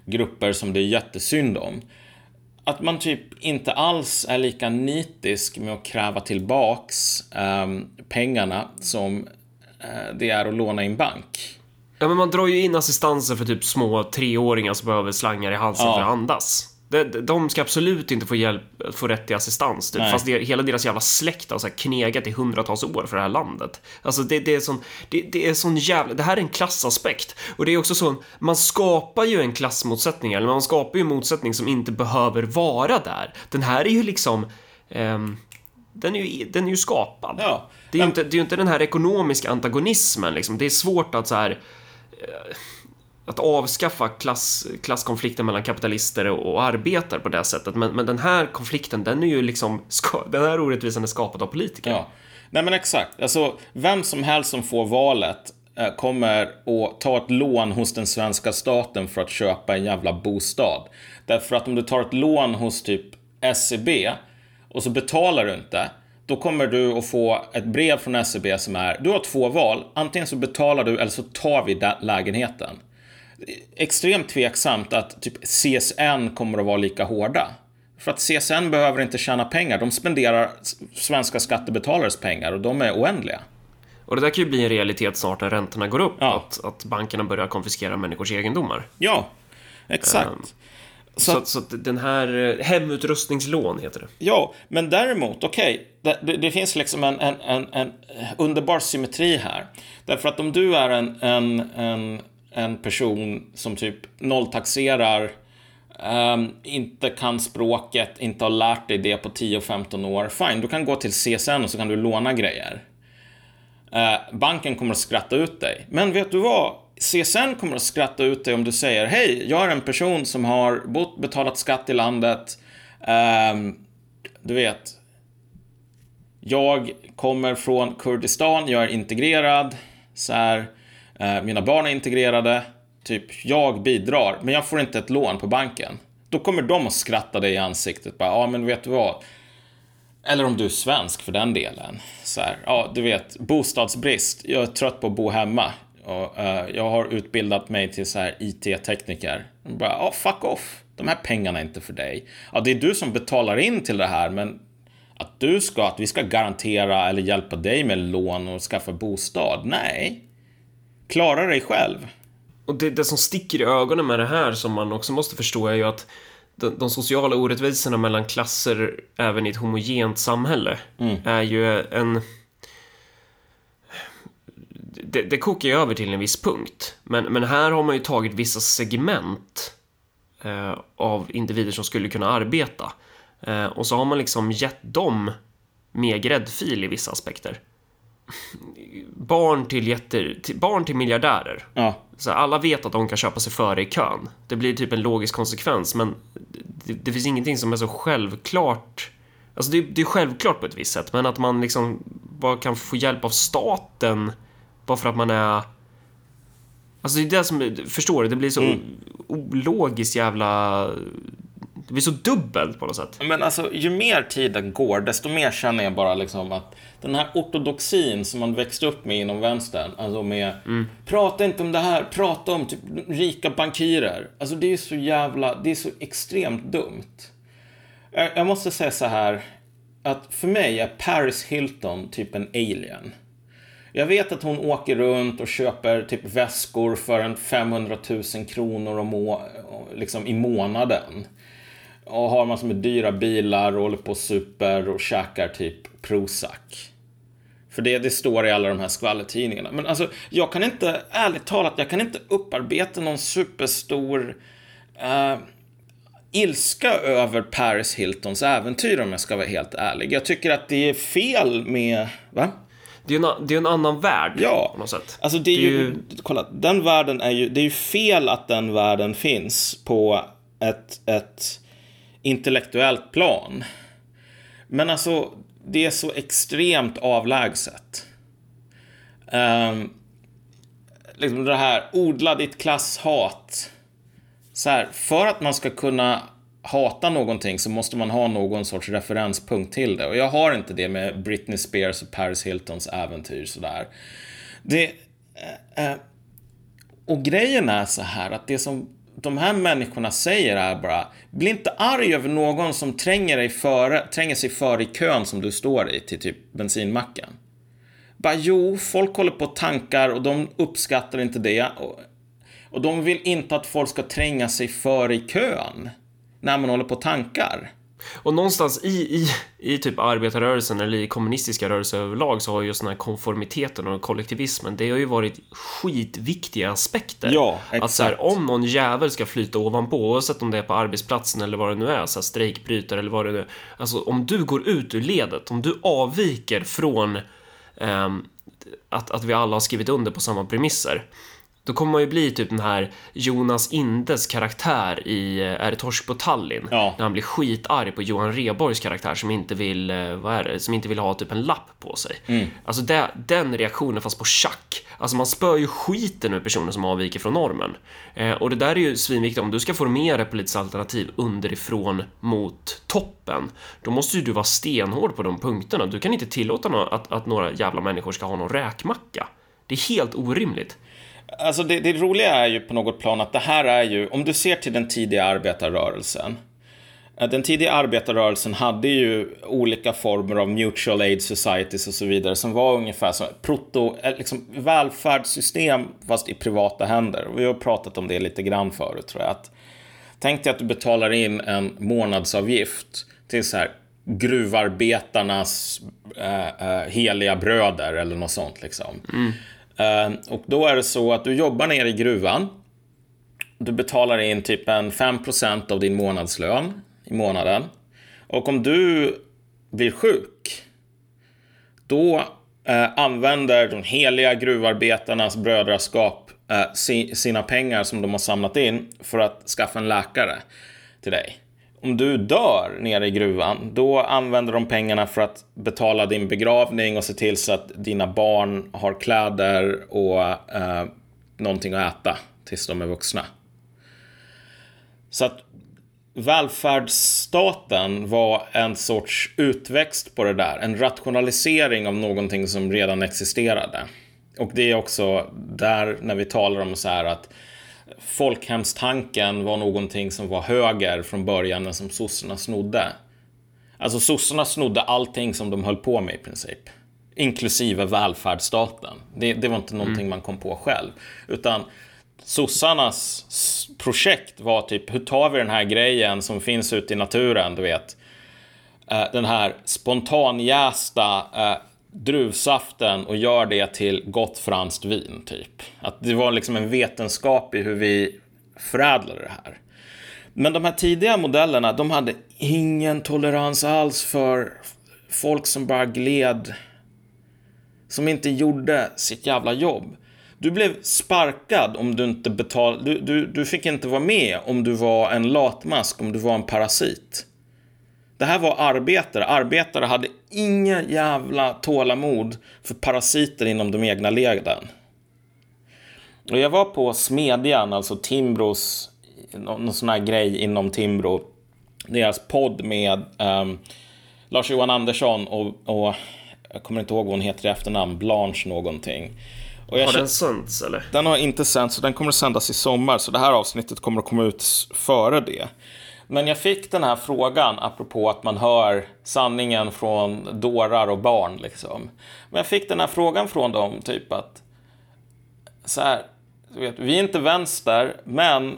grupper som det är jättesynd om. Att man typ inte alls är lika nitisk med att kräva tillbaks eh, pengarna som eh, det är att låna i en bank. Ja, men man drar ju in assistanser för typ små treåringar som behöver slangar i halsen Ja. för att andas. De, de ska absolut inte få hjälp, få rätt till assistans, typ. Nej. fast det, hela deras jävla släkt har så här knegat i hundratals år för det här landet. Alltså det, det är sån, det, det är sån jävla, det här är en klassaspekt. Och det är också så, man skapar ju en klassmotsättning, eller man skapar ju en motsättning som inte behöver vara där. Den här är ju liksom, ehm, den är ju, den är ju skapad. Ja. Det är ju inte, det är ju inte den här ekonomiska antagonismen liksom. Det är svårt att så här Eh, att avskaffa klass, klasskonflikten mellan kapitalister och, arbetare på det sättet. Men, men den här konflikten, den är ju liksom, den här orättvisan är skapad av politiker. Ja, nej men exakt. Alltså, vem som helst som får valet eh, kommer att ta ett lån hos den svenska staten för att köpa en jävla bostad. Därför att om du tar ett lån hos typ SEB och så betalar du inte, då kommer du att få ett brev från SEB som är, du har två val, antingen så betalar du eller så tar vi lägenheten. Extremt tveksamt att typ CSN kommer att vara lika hårda. För att CSN behöver inte tjäna pengar, de spenderar svenska skattebetalares pengar och de är oändliga. Och det där kan ju bli en realitet snart när räntorna går upp, ja. att, att bankerna börjar konfiskera människors egendomar. Ja, exakt. Um, så, så, att, så att den här eh, hemutrustningslån heter det. Ja, men däremot, okej, okay, det, det, finns liksom en, en, en, en, underbar symmetri här. Därför att om du är en, en, en, en person som typ nolltaxerar Um, inte kan språket, inte har lärt dig det på 10-15 år. Fine, du kan gå till CSN och så kan du låna grejer. Uh, banken kommer att skratta ut dig. Men vet du vad? CSN kommer att skratta ut dig om du säger Hej, jag är en person som har bott, betalat skatt i landet. Um, du vet. Jag kommer från Kurdistan, jag är integrerad. Så här, uh, mina barn är integrerade. Typ, jag bidrar, men jag får inte ett lån på banken. Då kommer de att skratta dig i ansiktet. Bara, ja, men vet du vad? Eller om du är svensk för den delen. Så här, ja, du vet, bostadsbrist. Jag är trött på att bo hemma. Och, uh, jag har utbildat mig till så här IT-tekniker. Bara, ja, fuck off. De här pengarna är inte för dig. Ja, det är du som betalar in till det här, men att du ska, att vi ska garantera eller hjälpa dig med lån och skaffa bostad. Nej. Klara dig själv. Och det, det som sticker i ögonen med det här som man också måste förstå är ju att de, de sociala orättvisorna mellan klasser även i ett homogent samhälle mm. är ju en... Det, det kokar ju över till en viss punkt. Men, men här har man ju tagit vissa segment eh, av individer som skulle kunna arbeta. Eh, och så har man liksom gett dem mer gräddfil i vissa aspekter barn till, jätter, till, barn till miljardärer. Ja. Så alla vet att de kan köpa sig före i kön. Det blir typ en logisk konsekvens, men det, det finns ingenting som är så självklart. Alltså det, det, är självklart på ett visst sätt, men att man liksom bara kan få hjälp av staten bara för att man är... Alltså det är det som, förstår du? Det blir så mm. ologiskt jävla det blir så dubbelt på något sätt. Men alltså, ju mer tiden går, desto mer känner jag bara liksom att den här ortodoxin som man växte upp med inom vänstern, alltså med mm. prata inte om det här, prata om typ rika bankirer. Alltså det är så jävla, det är så extremt dumt. Jag, jag måste säga så här, att för mig är Paris Hilton typ en alien. Jag vet att hon åker runt och köper typ väskor för en 500 000 kronor om må liksom i månaden och har massor med dyra bilar och håller på och super och käkar typ Prozac. För det, det står i alla de här skvallertidningarna. Men alltså, jag kan inte, ärligt talat, jag kan inte upparbeta någon superstor eh, ilska över Paris Hiltons äventyr om jag ska vara helt ärlig. Jag tycker att det är fel med, va? Det är, en, det är en annan värld ja. på något sätt. Alltså det är, det är ju, ju, kolla, den världen är ju, det är ju fel att den världen finns på ett, ett intellektuellt plan. Men alltså, det är så extremt avlägset. Um, liksom det här, odla ditt klasshat. Så här, för att man ska kunna hata någonting så måste man ha någon sorts referenspunkt till det. Och jag har inte det med Britney Spears och Paris Hiltons äventyr sådär. Det... Eh, eh och grejen är så här att det som de här människorna säger är bara, bli inte arg över någon som tränger, dig före, tränger sig före i kön som du står i till typ bensinmacken. Bara, jo, folk håller på och tankar och de uppskattar inte det. Och, och de vill inte att folk ska tränga sig före i kön när man håller på och tankar. Och någonstans i, i, i typ arbetarrörelsen eller i kommunistiska rörelser överlag så har just den här konformiteten och kollektivismen, det har ju varit skitviktiga aspekter. Ja, exakt. Att så här, om någon jävel ska flyta ovanpå, oavsett om det är på arbetsplatsen eller vad det nu är, så här, strejkbrytare eller vad det nu är. Alltså om du går ut ur ledet, om du avviker från um, att, att vi alla har skrivit under på samma premisser då kommer man ju bli typ den här Jonas Indes karaktär i eh, Är det torsk på Tallinn? Ja. När han blir skitarg på Johan Reborgs karaktär som inte vill, eh, vad är det, som inte vill ha typ en lapp på sig. Mm. Alltså det, den reaktionen fast på schack. Alltså man spör ju skiten ur personer som avviker från normen. Eh, och det där är ju svinviktigt. Om du ska formera ett politiskt alternativ underifrån mot toppen, då måste ju du vara stenhård på de punkterna. Du kan inte tillåta att, att några jävla människor ska ha någon räkmacka. Det är helt orimligt. Alltså det, det roliga är ju på något plan att det här är ju, om du ser till den tidiga arbetarrörelsen, eh, den tidiga arbetarrörelsen hade ju olika former av mutual aid societies och så vidare som var ungefär som proto, eh, liksom välfärdssystem fast i privata händer. Vi har pratat om det lite grann förut tror jag. Att, tänk dig att du betalar in en månadsavgift till så här gruvarbetarnas äh, äh, heliga bröder eller något sånt liksom. Mm. Eh, och då är det så att du jobbar nere i gruvan. Du betalar in typ en 5% av din månadslön i månaden. Och om du blir sjuk, då eh, använder de heliga gruvarbetarnas brödraskap eh, sina pengar som de har samlat in för att skaffa en läkare till dig. Om du dör nere i gruvan, då använder de pengarna för att betala din begravning och se till så att dina barn har kläder och eh, någonting att äta tills de är vuxna. Så att välfärdsstaten var en sorts utväxt på det där. En rationalisering av någonting som redan existerade. Och det är också där när vi talar om så här att folkhemstanken var någonting som var höger från början, men som sossarna snodde. Alltså sossarna snodde allting som de höll på med i princip. Inklusive välfärdsstaten. Det, det var inte någonting mm. man kom på själv. Utan sossarnas projekt var typ, hur tar vi den här grejen som finns ute i naturen, du vet. Eh, den här spontanjästa eh, druvsaften och gör det till gott franskt vin, typ. Att det var liksom en vetenskap i hur vi förädlade det här. Men de här tidiga modellerna, de hade ingen tolerans alls för folk som bara gled. Som inte gjorde sitt jävla jobb. Du blev sparkad om du inte betalade. Du, du, du fick inte vara med om du var en latmask, om du var en parasit. Det här var arbetare. Arbetare hade inga jävla tålamod för parasiter inom de egna leden. Och jag var på Smedjan, alltså Timbros, någon sån här grej inom Timbro. Deras podd med um, Lars-Johan Andersson och, och jag kommer inte ihåg vad hon heter i efternamn, Blanche någonting. Och har den sänts eller? Den har inte sänts så den kommer att sändas i sommar. Så det här avsnittet kommer att komma ut före det. Men jag fick den här frågan apropå att man hör sanningen från dårar och barn. Liksom. Men jag fick den här frågan från dem, typ att så här, vet, vi är inte vänster, men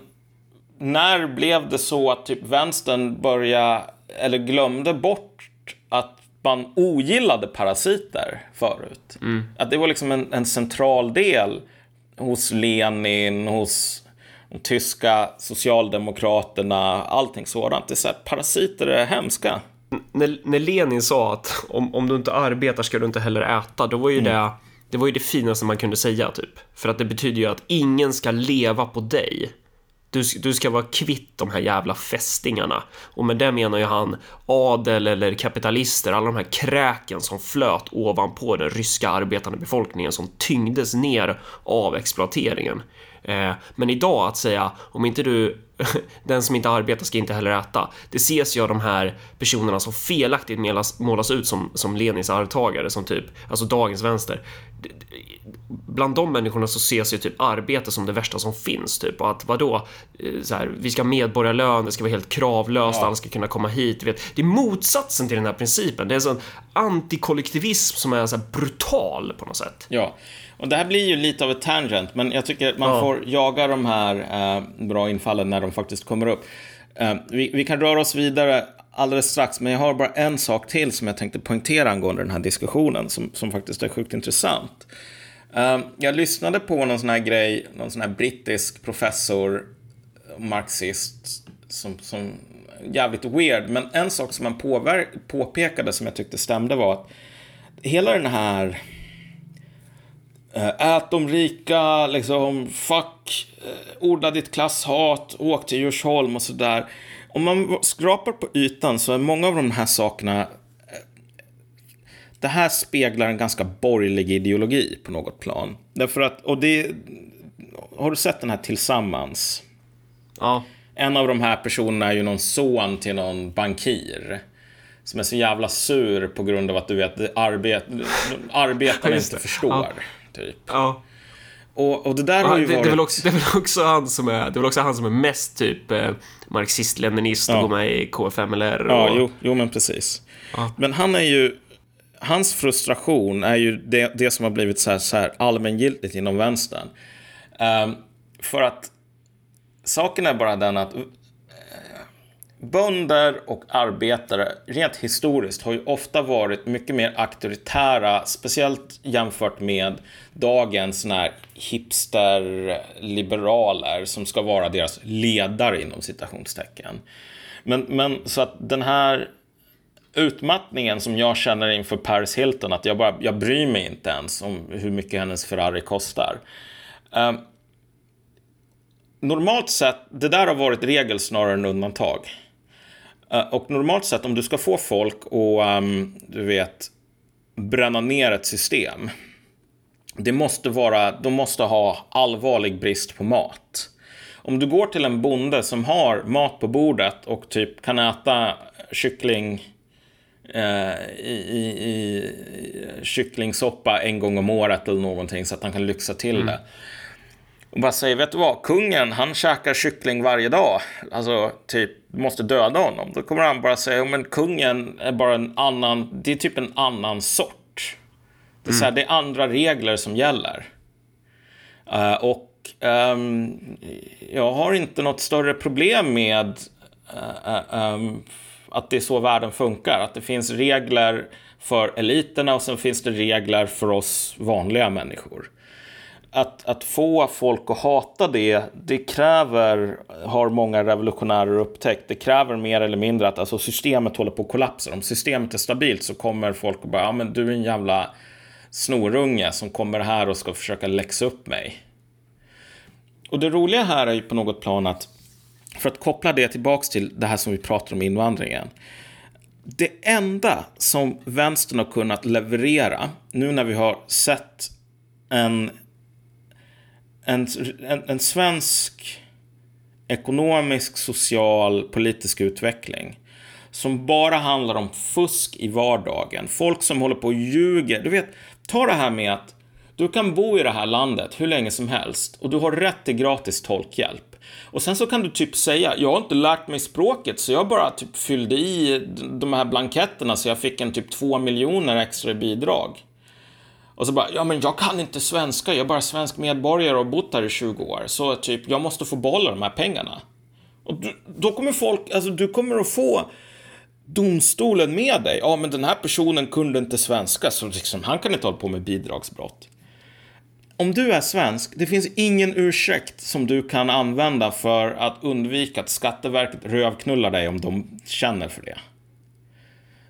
när blev det så att typ vänstern började, eller glömde bort att man ogillade parasiter förut. Mm. Att det var liksom en, en, central del hos Lenin, hos de tyska socialdemokraterna, allting sådant. Det är så här, parasiter är hemska. När, när Lenin sa att om, om du inte arbetar ska du inte heller äta, då var ju mm. det det var ju det finaste man kunde säga typ. För att det betyder ju att ingen ska leva på dig. Du, du ska vara kvitt de här jävla fästingarna. Och med det menar ju han adel eller kapitalister, alla de här kräken som flöt ovanpå den ryska arbetande befolkningen som tyngdes ner av exploateringen. Eh, men idag att säga om inte du, den som inte arbetar ska inte heller äta. Det ses ju av de här personerna som felaktigt målas, målas ut som, som Lenins arvtagare, som typ, alltså dagens vänster. Bland de människorna så ses ju typ arbete som det värsta som finns, typ. Och att vadå, eh, så här, vi ska ha medborgarlön, det ska vara helt kravlöst, ja. alla ska kunna komma hit. Vet. Det är motsatsen till den här principen. Det är en sån antikollektivism som är så brutal på något sätt. Ja. Och det här blir ju lite av ett tangent, men jag tycker att man ja. får jaga de här eh, bra infallen när de faktiskt kommer upp. Eh, vi, vi, kan röra oss vidare alldeles strax, men jag har bara en sak till som jag tänkte poängtera angående den här diskussionen, som, som faktiskt är sjukt intressant. Eh, jag lyssnade på någon sån här grej, någon sån här brittisk professor, marxist, som, som jävligt weird, men en sak som han påpekade som jag tyckte stämde var att hela den här ät de rika, liksom, fuck, eh, odla ditt klasshat, åk till Djursholm och sådär. Om man skrapar på ytan så är många av de här sakerna eh, det här speglar en ganska borgerlig ideologi på något plan. Därför att, och det, har du sett den här Tillsammans? Ja. En av de här personerna är ju någon son till någon bankir. Som är så jävla sur på grund av att du vet, arbet, arbetarna inte förstår. Ja. Typ. Ja. Och, och det där har det, ju det, är varit... väl också, det är väl också han som är, det är väl också han som är mest typ eh, marxist-leninist och Ja. går med i KFMLR och... Ja, jo, jo men precis. Ja. Men han är ju... Hans frustration är ju det, det som har blivit så här, så här allmängiltigt inom vänstern. Ehm, för att saken är bara den att bönder och arbetare rent historiskt har ju ofta varit mycket mer auktoritära, speciellt jämfört med dagens såna här hipster-liberaler som ska vara deras ledare inom citationstecken. Men, men så att den här utmattningen som jag känner inför Paris Hilton, att jag bara, jag bryr mig inte ens om hur mycket hennes Ferrari kostar. Ehm, normalt sett, det där har varit regel snarare än undantag. Eh, och normalt sett om du ska få folk att, ehm, du vet, bränna ner ett system. Det måste vara, de måste ha allvarlig brist på mat. Om du går till en bonde som har mat på bordet och typ kan äta kyckling eh, i, i, i kycklingsoppa en gång om året eller någonting så att han kan lyxa till det. Och bara säger, vet du vad, kungen han käkar kyckling varje dag. Alltså, typ, du måste döda honom. Då kommer han bara säga, men kungen är bara en annan, det är typ en annan sort. Det är, så här, det är andra regler som gäller. Uh, och um, jag har inte något större problem med uh, um, att det är så världen funkar. Att det finns regler för eliterna och sen finns det regler för oss vanliga människor. Att, att få folk att hata det, det kräver, har många revolutionärer upptäckt, det kräver mer eller mindre att alltså, systemet håller på att kollapsa. Om systemet är stabilt så kommer folk att bara, ja men du är en jävla snorunge som kommer här och ska försöka läxa upp mig. Och det roliga här är ju på något plan att, för att koppla det tillbaks till det här som vi pratar om invandringen. Det enda som vänstern har kunnat leverera, nu när vi har sett en, en, en, en svensk ekonomisk, social, politisk utveckling som bara handlar om fusk i vardagen. Folk som håller på och ljuger. Du vet, ta det här med att du kan bo i det här landet hur länge som helst och du har rätt till gratis tolkhjälp. Och sen så kan du typ säga, jag har inte lärt mig språket så jag bara typ fyllde i de här blanketterna så jag fick en typ två miljoner extra i bidrag. Och så bara, ja men jag kan inte svenska, jag är bara svensk medborgare och har bott här i 20 år. Så typ, jag måste få behålla de här pengarna. Och du, då kommer folk, alltså du kommer att få domstolen med dig. Ja, men den här personen kunde inte svenska, så liksom, han kan inte hålla på med bidragsbrott. Om du är svensk, det finns ingen ursäkt som du kan använda för att undvika att Skatteverket rövknullar dig om de känner för det.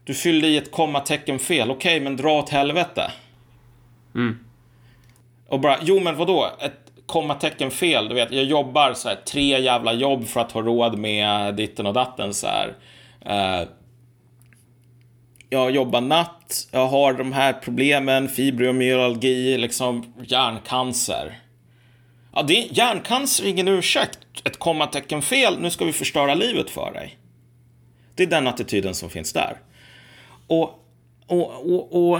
Du fyllde i ett kommatecken fel, okej, men dra åt helvete. Mm. Och bara, jo men vadå? Ett kommatecken fel, du vet, jag jobbar så här tre jävla jobb för att ha råd med ditten och datten så här. Uh, jag jobbar natt, jag har de här problemen, fibromyalgi, liksom hjärncancer. Ja, det är, hjärncancer är ingen ursäkt. Ett kommatecken fel, nu ska vi förstöra livet för dig. Det är den attityden som finns där. Och, och, och, och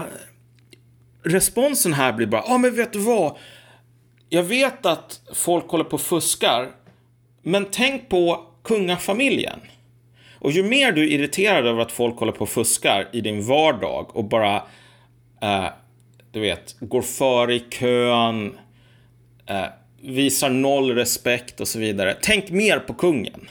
responsen här blir bara, ja ah, men vet du vad? Jag vet att folk håller på och fuskar, men tänk på kungafamiljen. Och ju mer du är irriterad över att folk håller på och fuskar i din vardag och bara, eh, du vet, går före i kön, eh, visar noll respekt och så vidare. Tänk mer på kungen.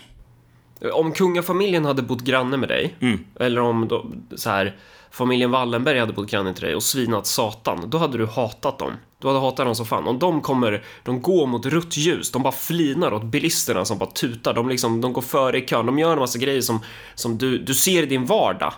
Om kungafamiljen hade bott granne med dig, eller om då, så här, familjen Wallenberg hade bott granne till dig och svinat satan, då hade du hatat dem. Du hade hatat dem som fan. Om de kommer, de går mot rött ljus, de bara flinar åt bilisterna som bara tutar, de, liksom, de går före i kön, de gör en massa grejer som, som du, du ser i din vardag.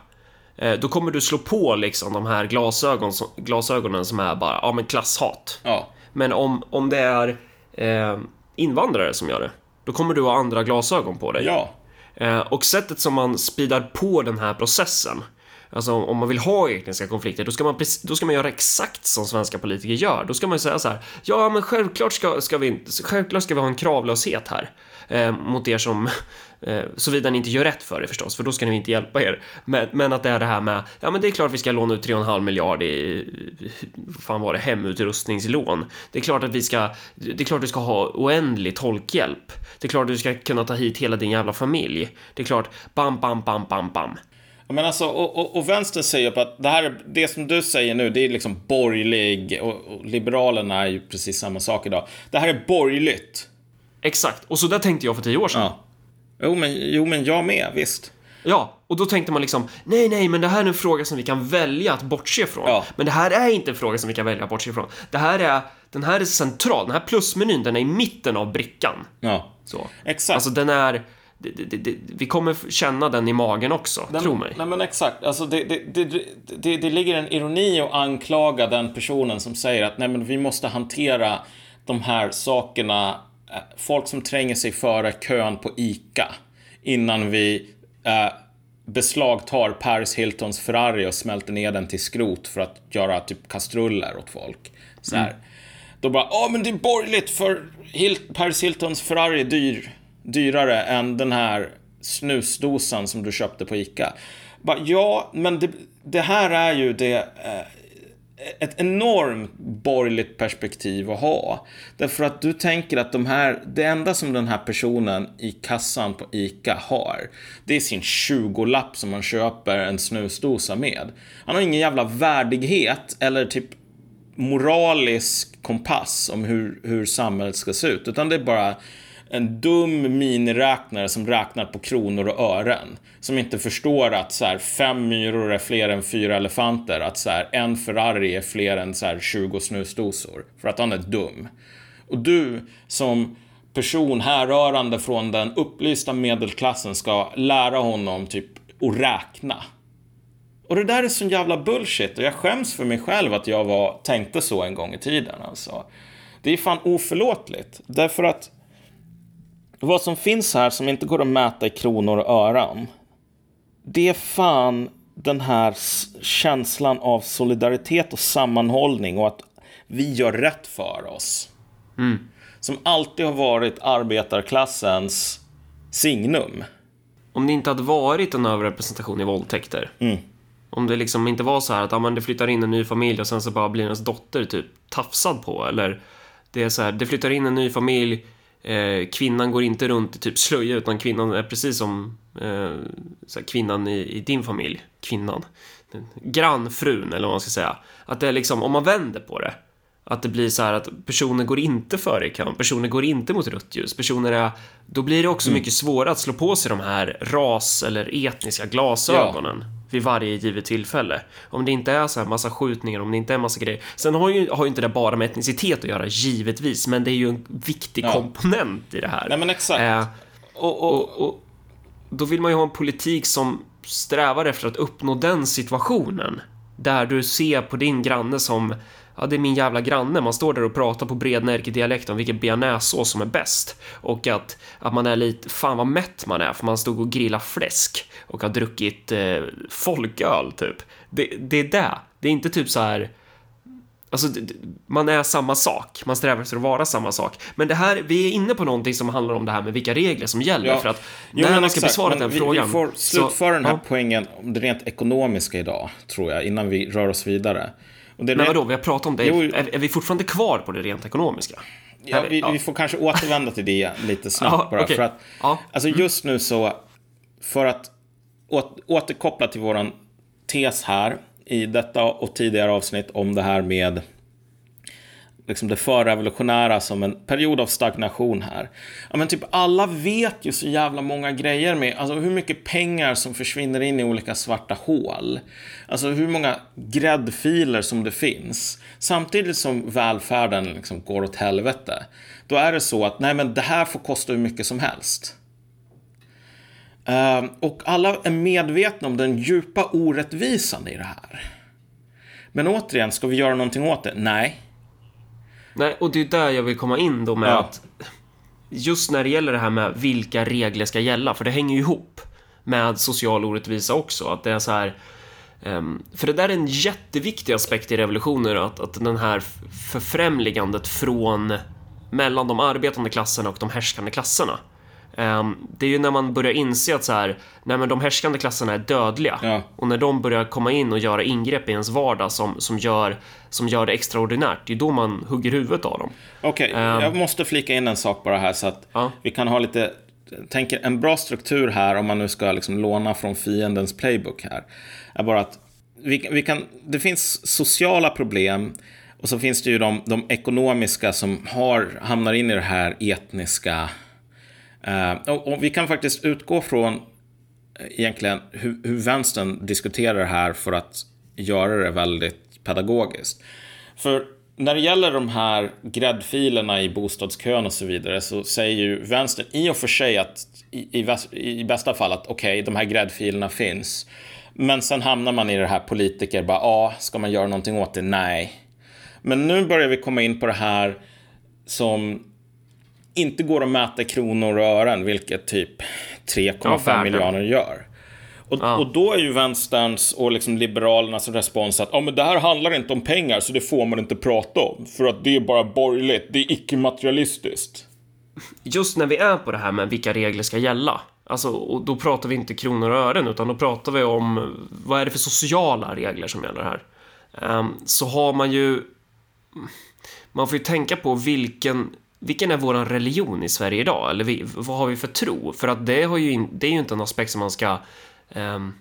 Eh, då kommer du slå på liksom de här glasögon, som- glasögonen som är bara, ja men klasshat. Ja. Men om, om det är eh, invandrare som gör det, då kommer du ha andra glasögon på dig. Ja. Eh, och sättet som man speedar på den här processen Alltså om man vill ha etniska konflikter, då ska man, då ska man göra exakt som svenska politiker gör. Då ska man säga så här, ja men självklart ska, ska vi, självklart ska vi ha en kravlöshet här eh, mot er som Eh, Såvida ni inte gör rätt för er förstås, för då ska ni inte hjälpa er. Men, men, att det är det här med, ja men det är klart vi ska låna ut 3,5 miljard i, fan var det, hemutrustningslån. Det är klart att vi ska, det är klart du ska ha oändlig tolkhjälp. Det är klart att du ska kunna ta hit hela din jävla familj. Det är klart, bam, bam, bam, bam, bam. Men alltså, och, och, och vänstern säger på att det här, det som du säger nu, det är liksom borgerlig och, och liberalerna är ju precis samma sak idag. Det här är borgerligt. Exakt, och så där tänkte jag för tio år sedan. Ja. Jo men, jo, men jag med, visst. Ja, och då tänkte man liksom, nej, nej, men det här är en fråga som vi kan välja att bortse från. Ja. Men det här är inte en fråga som vi kan välja att bortse från. Det här är, den här är central, den här plusmenyn, den är i mitten av brickan. Ja, så. exakt. Alltså den är, det, det, vi kommer känna den i magen också, den, tro mig. Nej men exakt, alltså det, det, det, ligger en ironi att anklaga den personen som säger att nej men vi måste hantera de här sakerna Eh, folk som tränger sig före kön på ICA innan vi eh, beslagtar Paris Hiltons Ferrari och smälter ner den till skrot för att göra typ kastruller åt folk. Så här. Mm. Då bara, ja men det är borgerligt för Hil Paris Hiltons Ferrari är dyr, dyrare än den här snusdosan som du köpte på ICA. Bara, ja, men det, det här är ju det eh, ett enormt borgerligt perspektiv att ha. Därför att du tänker att de här, det enda som den här personen i kassan på ICA har, det är sin 20-lapp som man köper en snusdosa med. Han har ingen jävla värdighet eller typ moralisk kompass om hur, hur samhället ska se ut, utan det är bara en dum miniräknare som räknar på kronor och ören. Som inte förstår att så här, fem myror är fler än fyra elefanter. Att så här, en Ferrari är fler än så här, 20 snusdosor. För att han är dum. Och du som person härrörande från den upplysta medelklassen ska lära honom typ att räkna. Och det där är sån jävla bullshit och jag skäms för mig själv att jag var, tänkte så en gång i tiden alltså. Det är fan oförlåtligt. Därför att vad som finns här som inte går att mäta i kronor och ören. Det är fan den här känslan av solidaritet och sammanhållning och att vi gör rätt för oss. Mm. Som alltid har varit arbetarklassens signum. Om det inte hade varit en överrepresentation i våldtäkter. Mm. Om det liksom inte var så här att ja, men det flyttar in en ny familj och sen så bara blir ens dotter typ tafsad på. Eller det är så här, det flyttar in en ny familj Eh, kvinnan går inte runt i typ slöja utan kvinnan är precis som eh, här, kvinnan i, i, din familj. Kvinnan. Grannfrun eller vad man ska säga. Att det är liksom, om man vänder på det. Att det blir så här att personer går inte före i kön, personer går inte mot rött ljus, personer är... Då blir det också mm. mycket svårare att slå på sig de här ras eller etniska glasögonen. Ja vid varje givet tillfälle. Om det inte är så här massa skjutningar, om det inte är massa grejer. Sen har ju, har ju inte det bara med etnicitet att göra, givetvis, men det är ju en viktig ja. komponent i det här. Nej, men exakt. Eh, och, och, och, då vill man ju ha en politik som strävar efter att uppnå den situationen. Där du ser på din granne som ja, det är min jävla granne. Man står där och pratar på brednärkedialekt om vilken bearnaisesås som är bäst. Och att, att man är lite, fan vad mätt man är för man stod och grillade fläsk och har druckit eh, folköl typ. Det, det är det. Det är inte typ så här Alltså, man är samma sak, man strävar efter att vara samma sak. Men det här, vi är inne på någonting som handlar om det här med vilka regler som gäller. Ja. För att jo, när man ska besvara den vi, frågan. Vi får slutföra den här ja. poängen om det rent ekonomiska idag, tror jag, innan vi rör oss vidare. Men vadå, vi har pratat om det. Jo, är, är, vi fortfarande kvar på det rent ekonomiska? Ja, vi, ja. vi får kanske återvända till det lite snabbt ja, bara. Okay. För att, ja. Alltså just nu så, för att återkoppla till våran tes här i detta och tidigare avsnitt om det här med liksom det förrevolutionära som en period av stagnation här. Ja, men typ alla vet ju så jävla många grejer med, alltså hur mycket pengar som försvinner in i olika svarta hål. Alltså hur många gräddfiler som det finns. Samtidigt som välfärden liksom går åt helvete. Då är det så att, nej men det här får kosta hur mycket som helst. Uh, och alla är medvetna om den djupa orättvisan i det här. Men återigen, ska vi göra någonting åt det? Nej. Nej, och det är där jag vill komma in då med ja. att just när det gäller det här med vilka regler ska gälla, för det hänger ju ihop med social orättvisa också, att det är så här Um, för det där är en jätteviktig aspekt i revolutioner, att, att den här förfrämligandet från mellan de arbetande klasserna och de härskande klasserna. Um, det är ju när man börjar inse att så här, nej men de härskande klasserna är dödliga Ja. och när de börjar komma in och göra ingrepp i ens vardag som, som, gör, som gör det extraordinärt, det är då man hugger huvudet av dem. Okej, jag måste flika in en sak bara här så att Ja. vi kan ha lite tänker en bra struktur här om man nu ska liksom låna från fiendens playbook här. Är bara att vi, vi kan, det finns sociala problem och så finns det ju de, de ekonomiska som har, hamnar in i det här etniska. Eh, och, och vi kan faktiskt utgå från eh, egentligen hur, hur vänstern diskuterar det här för att göra det väldigt pedagogiskt. För när det gäller de här gräddfilerna i bostadskön och så vidare så säger ju vänstern i och för sig att i, i, i bästa fall att okej, de här gräddfilerna finns. Men sen hamnar man i det här politiker, bara ja, ska man göra någonting åt det? Nej. Men nu börjar vi komma in på det här som inte går att mäta kronor och ören, vilket typ 3,5 värden. miljarder gör. Och, och då är ju vänsterns och liksom liberalernas respons att ja, men det här handlar inte om pengar så det får man inte prata om. För att det är bara borgerligt, det är icke-materialistiskt. just när vi är på det här med vilka regler ska gälla, alltså, och då pratar vi inte kronor och ören, utan då pratar vi om vad är det för sociala regler som gäller här. Ehm, så har man ju... Man får ju tänka på vilken, vilken är våran religion i Sverige idag? Eller vi, vad har vi för tro? För att det, har ju in, det är ju inte en aspekt som man ska ehm,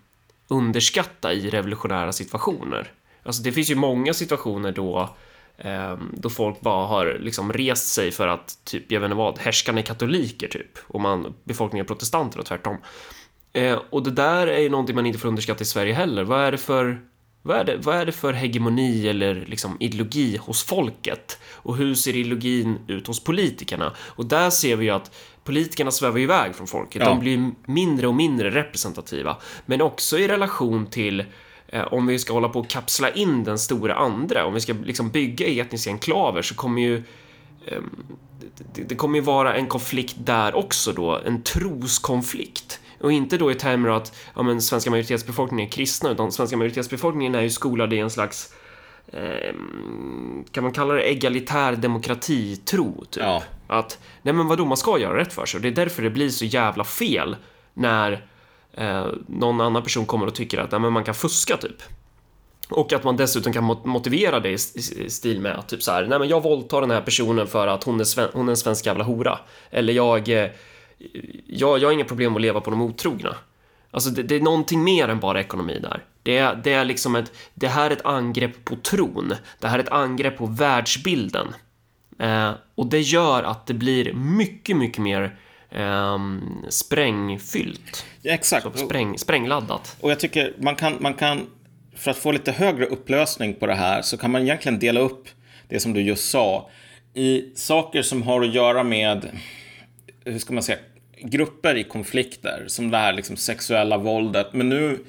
underskatta i revolutionära situationer. Alltså det finns ju många situationer då ehm, då folk bara har liksom rest sig för att, typ, jag vet inte vad, härskarna är katoliker typ, och man, befolkningen är protestanter och tvärtom. Eh, och det där är ju någonting man inte får underskatta i Sverige heller. Vad är det för, vad är det, vad är det för hegemoni eller liksom ideologi hos folket? Och hur ser ideologin ut hos politikerna? Och där ser vi ju att politikerna svävar iväg från folket. Ja. De blir mindre och mindre representativa. Men också i relation till eh, om vi ska hålla på och kapsla in den stora andra, om vi ska liksom bygga etniska enklaver så kommer ju ehm, det, det kommer ju vara en konflikt där också då, en troskonflikt. Och inte då i termer att ja, men, svenska majoritetsbefolkningen är kristna, utan svenska majoritetsbefolkningen är ju skolad i en slags ehm, kan man kalla det egalitär demokratitro, typ? Ja. Att, nej men vadå, man ska göra rätt för sig. Och det är därför det blir så jävla fel när eh, någon annan person kommer och tycker att nej, men man kan fuska, typ. Och att man dessutom kan mot- motivera det i stil med att typ så här, nej men jag våldtar den här personen för att hon är, sven- hon är en svensk jävla hora. Eller jag, eh, jag, jag har inga problem att leva på de otrogna. Alltså det, det är någonting mer än bara ekonomi där. Det är, det är liksom ett, det här är ett angrepp på tron. Det här är ett angrepp på världsbilden. Eh, och det gör att det blir mycket, mycket mer ehm, sprängfyllt. Ja, exakt. Spräng, sprängladdat. Och jag tycker man kan, man kan, för att få lite högre upplösning på det här, så kan man egentligen dela upp det som du just sa i saker som har att göra med, hur ska man säga, grupper i konflikter, som det här liksom sexuella våldet. Men nu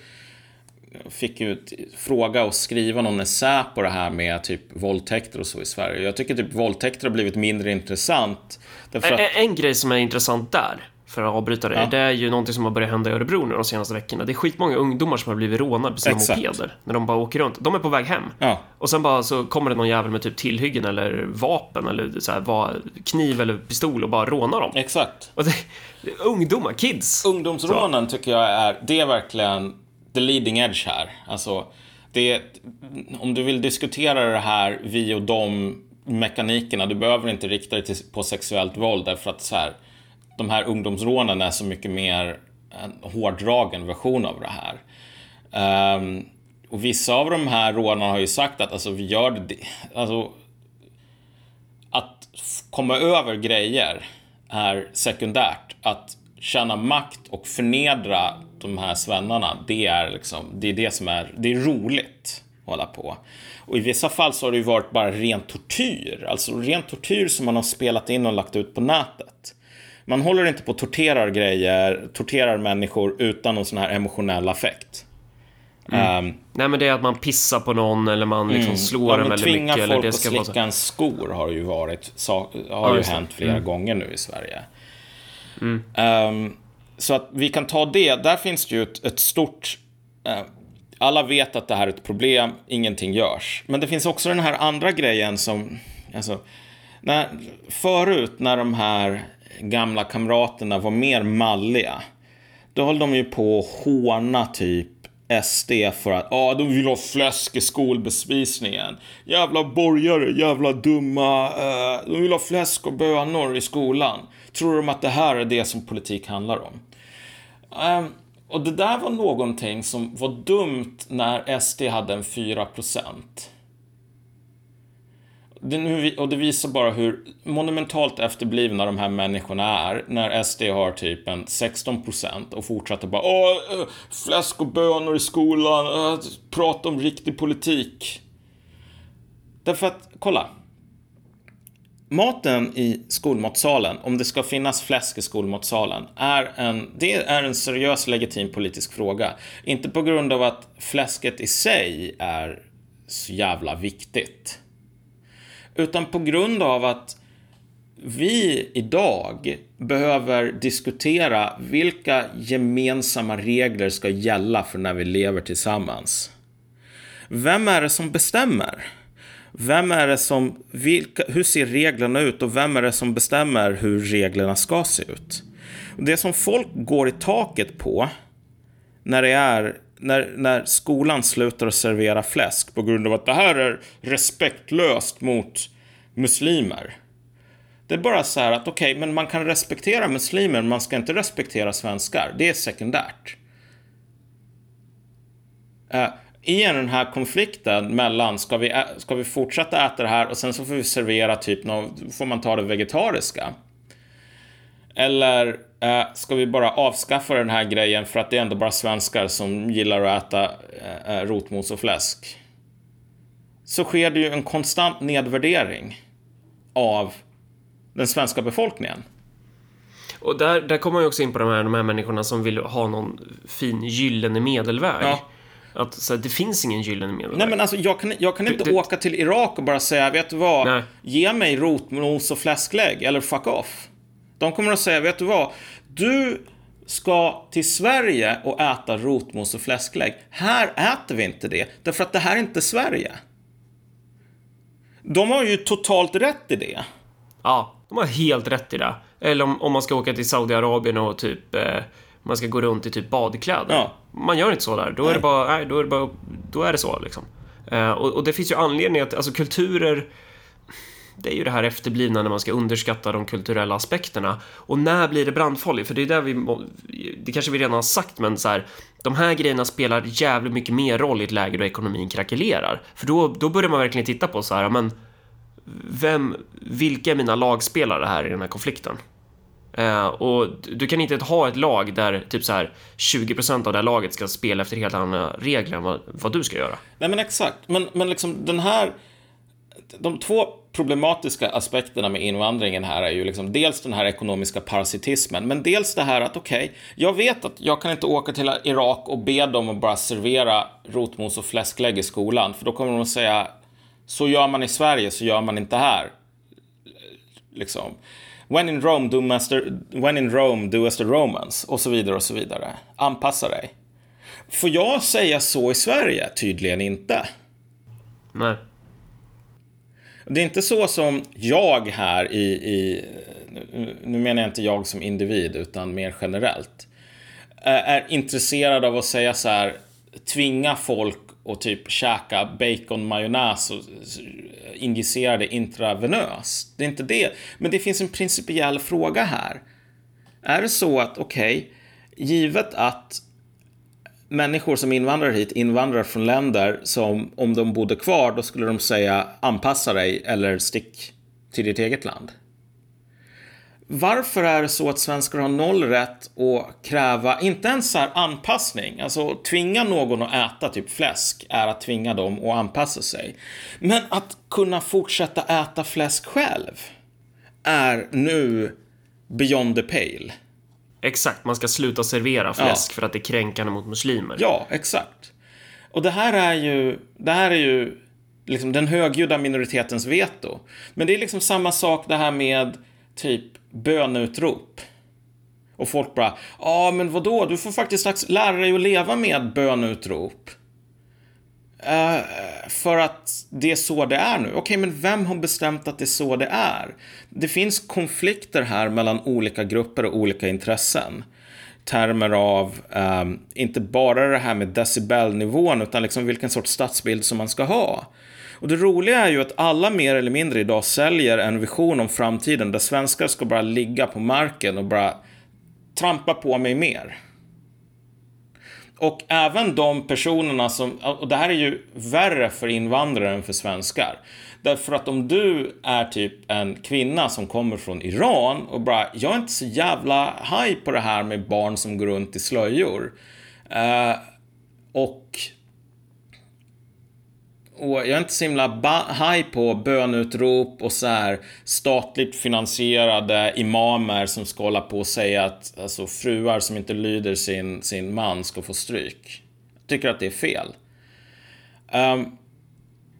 fick ju fråga och skriva någon essä på det här med typ våldtäkter och så i Sverige. Jag tycker typ våldtäkter har blivit mindre intressant. Därför att, En, en grej som är intressant där, för att avbryta det, Ja. det är ju någonting som har börjat hända i Örebro nu de senaste veckorna. Det är skitmånga ungdomar som har blivit rånade på sina Exakt. mopeder. När de bara åker runt. De är på väg hem. ja, Och sen bara så kommer det någon jävel med typ tillhyggen eller vapen eller så här, kniv eller pistol och bara rånar dem. exakt. Och det, ungdomar, kids. Ungdomsrånen tycker jag är, det är verkligen the leading edge här. Alltså, det om du vill diskutera det här vi och dem mekanikerna, du behöver inte rikta dig till, på sexuellt våld därför att så här, de här ungdomsrånen är så mycket mer en hårdragen version av det här. Um, och vissa av de här rånarna har ju sagt att alltså, vi gör det, alltså, att komma över grejer är sekundärt. Att känna makt och förnedra de här svennarna, det är liksom, det är det som är, det är roligt att hålla på. Och i vissa fall så har det ju varit bara ren tortyr, alltså ren tortyr som man har spelat in och lagt ut på nätet. Man håller inte på att torterar grejer, torterar människor utan någon sån här emotionell affekt. Ehm, Nej men det är att man pissar på någon eller man liksom slår Ja, dem väldigt tvinga mycket. Eller folk att ska vara så. slicka en skor har ju varit, sa, har Ja, ju hänt flera Mm. gånger nu i Sverige. Ehm, så att vi kan ta det, där finns det ju ett, ett stort, eh, Alla vet att det här är ett problem, ingenting görs. Men det finns också den här andra grejen som, alltså, när, förut när de här gamla kamraterna var mer malliga, då höll de ju på att håna typ SD för att ah, de vill ha fläsk i skolbespisningen. Jävla borgare, jävla dumma. Uh, de vill ha fläsk och bönor i skolan. Tror de att det här är det som politik handlar om? Um, och det där var någonting som var dumt när SD hade en 4 procent. Det, och det visar bara hur monumentalt efterblivna de här människorna är när SD har typ en 16 procent och fortsätter bara Åh, eh, fläsk och bönor i skolan, äh, prata om riktig politik. Därför att, kolla. Maten i skolmatsalen, om det ska finnas fläsk i skolmatsalen, är en, det är en seriös legitim politisk fråga. Inte på grund av att fläsket i sig är så jävla viktigt. Utan på grund av att vi idag behöver diskutera vilka gemensamma regler ska gälla för när vi lever tillsammans. Vem är det som bestämmer? Vem är det som, vilka, hur ser reglerna ut och vem är det som bestämmer hur reglerna ska se ut? Det som folk går i taket på när det är när, när skolan slutar att servera fläsk på grund av att det här är respektlöst mot muslimer. Det är bara så här att okej, okay, men man kan respektera muslimer, men man ska inte respektera svenskar. Det är sekundärt. Uh, I den här konflikten mellan, ska vi, ska vi fortsätta äta det här och sen så får vi servera typ något, får man ta det vegetariska. Eller Eh, ska vi bara avskaffa den här grejen för att det är ändå bara svenskar som gillar att äta eh, eh, rotmos och fläsk? Så sker det ju en konstant nedvärdering av den svenska befolkningen. Och där, där kommer man ju också in på de här, de här människorna som vill ha någon fin gyllene medelväg. Ja. Att så här, det finns ingen gyllene medelväg. Nej men alltså jag kan, jag kan inte du, åka till Irak och bara säga, vet du vad? Nej. Ge mig rotmos och fläsklägg eller fuck off. De kommer att säga, vet du vad? Du ska till Sverige och äta rotmos och fläsklägg. Här äter vi inte det, därför att det här är inte Sverige. De har ju totalt rätt i det. Ja, de har helt rätt i det. Eller om, om man ska åka till Saudiarabien och typ eh, man ska gå runt i typ badkläder. Ja. Man gör inte så där. Då nej. är det bara, nej, då är det bara, då är det så liksom. Eh, och, och, det finns ju anledning att, alltså kulturer det är ju det här efterblivna när man ska underskatta de kulturella aspekterna. Och när blir det brandfarligt? För det är där vi, det kanske vi redan har sagt, men så här, de här grejerna spelar jävligt mycket mer roll i ett läge då ekonomin krackelerar. För då, då börjar man verkligen titta på så här, men vem, vilka är mina lagspelare här i den här konflikten? Uh, och du kan inte ha ett lag där typ så här 20% av det här laget ska spela efter helt andra regler än vad, vad du ska göra. Nej men exakt, men, men liksom den här de två problematiska aspekterna med invandringen här är ju liksom dels den här ekonomiska parasitismen, men dels det här att okej, okay, jag vet att jag kan inte åka till Irak och be dem att bara servera rotmos och fläsklägg i skolan, för då kommer de att säga så gör man i Sverige, så gör man inte här. Liksom. When in Rome, do master, when in Rome, do as the Romans, och så vidare och så vidare. Anpassa dig. Får jag säga så i Sverige? Tydligen inte. Nej. Det är inte så som jag här i, i nu menar jag inte jag som individ utan mer generellt, eh, är intresserad av att säga så här, tvinga folk att typ käka bacon majonnäs och injicera det intravenöst. Det är inte det. Men det finns en principiell fråga här. Är det så att, okej, okay, givet att människor som invandrar hit invandrar från länder som om de bodde kvar då skulle de säga anpassa dig eller stick till ditt eget land. Varför är det så att svenskar har noll rätt att kräva, inte ens så här anpassning, alltså tvinga någon att äta typ fläsk är att tvinga dem att anpassa sig. Men att kunna fortsätta äta fläsk själv är nu beyond the pale. Exakt, man ska sluta servera fläsk ja. för att det är kränkande mot muslimer. Ja, exakt. Och det här är ju, det här är ju liksom den högljudda minoritetens veto. Men det är liksom samma sak det här med typ bönutrop. Och folk bara, ja men vadå, du får faktiskt lära dig att leva med bönutrop. Uh, för att det är så det är nu. Okej, okay, men vem har bestämt att det är så det är? Det finns konflikter här mellan olika grupper och olika intressen. Termer av, um, inte bara det här med decibelnivån, utan liksom vilken sorts stadsbild som man ska ha. Och det roliga är ju att alla mer eller mindre idag säljer en vision om framtiden där svenskar ska bara ligga på marken och bara trampa på mig mer. Och även de personerna som, och det här är ju värre för invandrare än för svenskar. Därför att om du är typ en kvinna som kommer från Iran och bara, jag är inte så jävla haj på det här med barn som går runt i slöjor. Eh, och och jag är inte så himla haj på bönutrop och så här statligt finansierade imamer som ska hålla på och säga att alltså, fruar som inte lyder sin, sin man ska få stryk. Jag tycker att det är fel. Um,